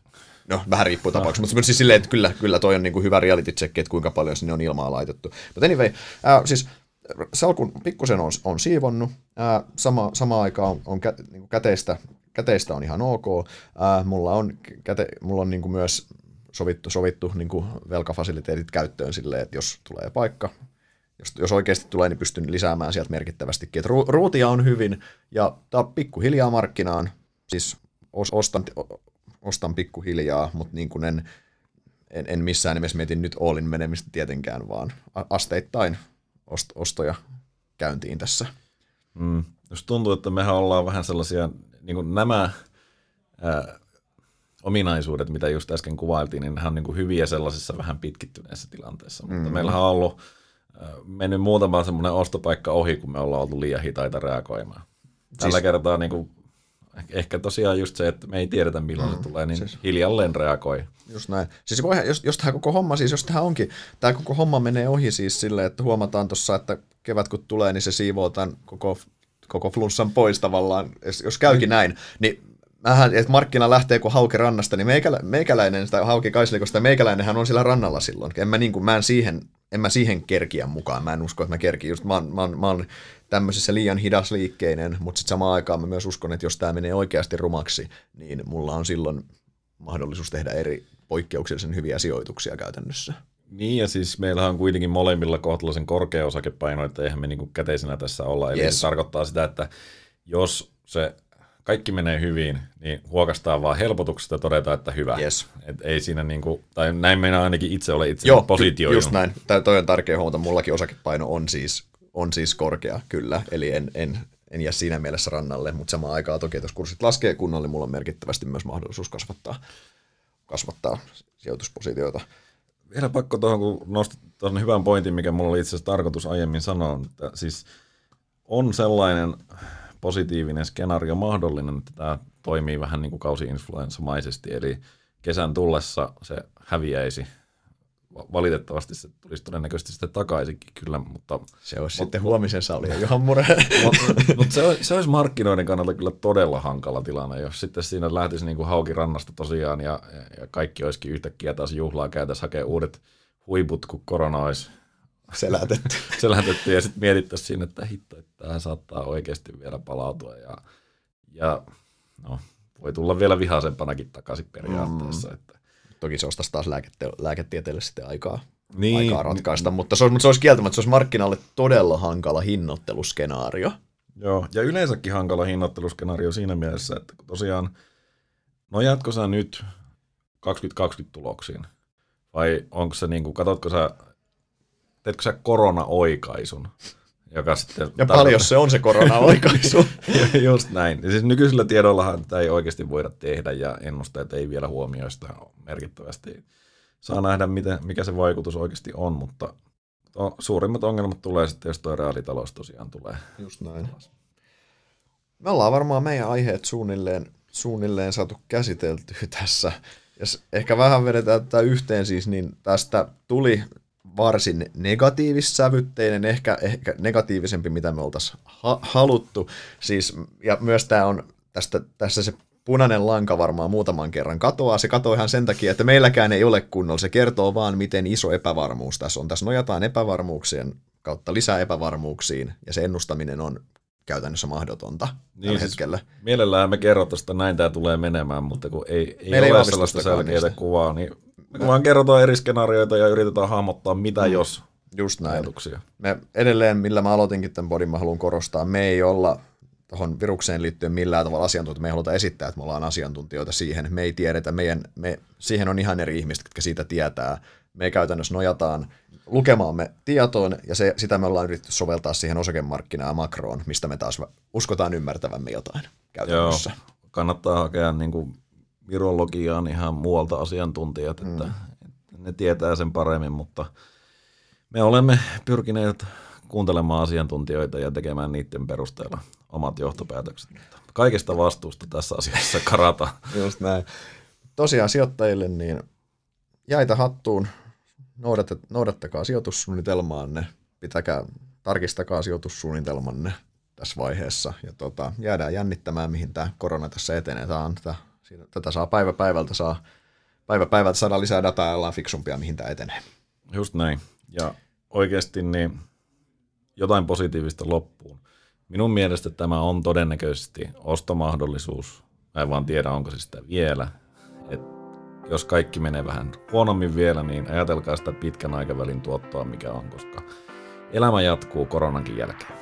No, vähän riippuu tapauksesta, mutta siis silleen, että kyllä, kyllä toi on niin kuin hyvä reality check, että kuinka paljon sinne on ilmaa laitettu. Mutta anyway, äh, siis salkun pikkusen on, on siivonnut, äh, sama, sama aikaan on, on kä, niin kuin käteistä, käteistä on ihan ok, äh, mulla on, käte, mulla on niin kuin myös sovittu, sovittu niin kuin velkafasiliteetit käyttöön silleen, että jos tulee paikka, jos, jos oikeasti tulee, niin pystyn lisäämään sieltä merkittävästikin. Et ru, ruutia on hyvin, ja tämä pikkuhiljaa markkinaan, siis ostan, ostan pikkuhiljaa, mutta niin kuin en, en, en missään nimessä mietin nyt Allin menemistä tietenkään, vaan asteittain ost, ostoja käyntiin tässä. Mm. Jos tuntuu, että mehän ollaan vähän sellaisia, niin kuin nämä ää, ominaisuudet, mitä just äsken kuvailtiin, niin nehän on niin kuin hyviä sellaisessa vähän pitkittyneessä tilanteessa. Mutta mm. meillähän on ollut mennyt muutama semmoinen ostopaikka ohi, kun me ollaan oltu liian hitaita reagoimaan. Tällä siis, kertaa niin kuin ehkä tosiaan just se, että me ei tiedetä milloin mm, se tulee, niin siis, hiljalleen reagoi. Just näin. Siis voi, jos, jos tämä koko homma, siis jos tämä onkin, tämä koko homma menee ohi siis silleen, että huomataan tuossa, että kevät kun tulee, niin se siivoo tämän koko, koko flunssan pois tavallaan, jos käykin mm. näin, niin Mähän, että markkina lähtee kuin hauki rannasta, niin meikälä, meikäläinen, tai hauki kaislikosta, meikäläinenhän on sillä rannalla silloin. En mä, niin kuin, mä en siihen, en mä siihen kerkiä mukaan, mä en usko, että mä kerkiin. Just mä, mä, mä, mä tämmöisessä liian hidasliikkeinen, mutta sitten samaan aikaan mä myös uskon, että jos tämä menee oikeasti rumaksi, niin mulla on silloin mahdollisuus tehdä eri poikkeuksellisen hyviä sijoituksia käytännössä. Niin, ja siis meillä on kuitenkin molemmilla kohtalaisen korkea osakepaino, että eihän me niin käteisenä tässä olla. Eli yes. se tarkoittaa sitä, että jos se kaikki menee hyvin, niin huokastaa vaan helpotuksesta ja todetaan, että hyvä. Yes. Et ei siinä niinku, tai näin meidän ainakin itse ole itse Joo, positioinut. just näin. Tämä toi on tärkeä huomata. Mullakin osakepaino on siis on siis korkea, kyllä. Eli en, en, en jää siinä mielessä rannalle, mutta samaan aikaan toki, jos kurssit laskee kunnolla, niin mulla on merkittävästi myös mahdollisuus kasvattaa, kasvattaa sijoituspositioita. Vielä pakko tuohon, kun nostit tuon hyvän pointin, mikä mulla oli itse asiassa tarkoitus aiemmin sanoa, että siis on sellainen positiivinen skenaario mahdollinen, että tämä toimii vähän niin kuin kausi-influenssamaisesti, eli kesän tullessa se häviäisi valitettavasti se tulisi todennäköisesti sitten takaisinkin kyllä, mutta... Se olisi mutta, sitten huomisen sali ja Johan Mure. mutta, mutta se, olisi, se olisi markkinoiden kannalta kyllä todella hankala tilanne, jos sitten siinä lähtisi niin kuin hauki rannasta tosiaan ja, ja kaikki olisikin yhtäkkiä taas juhlaa käytäisiin hakea uudet huiput, kun korona olisi selätetty. selätetty ja sitten mietittäisiin siinä, että hitto, että tämä saattaa oikeasti vielä palautua ja, ja no, voi tulla vielä vihaisempanakin takaisin periaatteessa. Mm. Että, Toki se ostaisi taas lääkete- lääketieteelle sitten aikaa, niin, aikaa ratkaista, niin, mutta, se olisi, mutta se olisi kieltämättä, se olisi markkinalle todella hankala hinnoitteluskenaario. Joo, ja yleensäkin hankala hinnoitteluskenaario siinä mielessä, että tosiaan, no jatko sä nyt 2020 tuloksiin? Vai onko se niin kuin, katsotko sä, teetkö sä korona-oikaisun? Joka sitten ja paljon se on se korona-oikaisu. Just näin. Ja siis nykyisillä tiedollahan tätä ei oikeasti voida tehdä ja ennusteet ei vielä huomioi sitä merkittävästi. Saa nähdä, miten, mikä se vaikutus oikeasti on, mutta to, suurimmat ongelmat tulee sitten, jos tuo reaalitalous tosiaan tulee. Just näin. Me ollaan varmaan meidän aiheet suunnilleen, suunnilleen saatu käsiteltyä tässä. Jos ehkä vähän vedetään tätä yhteen siis, niin tästä tuli varsin negatiivissävytteinen, ehkä, ehkä negatiivisempi, mitä me oltaisiin ha- haluttu. Siis, ja myös tämä on, tästä, tässä se punainen lanka varmaan muutaman kerran katoaa. Se katoaa ihan sen takia, että meilläkään ei ole kunnolla. Se kertoo vaan, miten iso epävarmuus tässä on. Tässä nojataan epävarmuuksien kautta lisää epävarmuuksiin, ja se ennustaminen on käytännössä mahdotonta niin, tällä siis hetkellä. Mielellään me kerrotaan sitä, näin tämä tulee menemään, mutta kun ei, ei ole ei sellaista selkeää kuvaa, niin me vaan kerrotaan eri skenaarioita ja yritetään hahmottaa, mitä mm. jos Just näin. Ajatuksia. Me edelleen, millä mä aloitinkin tämän bodin, mä haluan korostaa, me ei olla tuohon virukseen liittyen millään tavalla asiantuntijoita. Me ei haluta esittää, että me ollaan asiantuntijoita siihen. Me ei tiedetä, meidän, me, siihen on ihan eri ihmiset, jotka siitä tietää. Me käytännössä nojataan lukemaamme tietoon, ja se, sitä me ollaan yritetty soveltaa siihen osakemarkkinaan ja makroon, mistä me taas uskotaan ymmärtävämme jotain käytännössä. Joo, kannattaa hakea niin kuin virologiaan ihan muualta asiantuntijat, että mm. ne tietää sen paremmin, mutta me olemme pyrkineet kuuntelemaan asiantuntijoita ja tekemään niiden perusteella omat johtopäätökset. Kaikesta vastuusta tässä asiassa karata. Just näin. Tosiaan sijoittajille niin jäitä hattuun, noudattakaa sijoitussuunnitelmaanne, pitäkää, tarkistakaa sijoitussuunnitelmanne tässä vaiheessa ja tota, jäädään jännittämään, mihin tämä korona tässä etenee. Tämä on, tätä, tätä saa päivä päivältä, saa, päivä päivältä saada lisää dataa ja ollaan fiksumpia, mihin tämä etenee. Just näin. Ja oikeasti niin jotain positiivista loppuun. Minun mielestä tämä on todennäköisesti ostomahdollisuus. Mä en vaan tiedä, onko se sitä vielä. Et jos kaikki menee vähän huonommin vielä, niin ajatelkaa sitä pitkän aikavälin tuottoa, mikä on, koska elämä jatkuu koronankin jälkeen.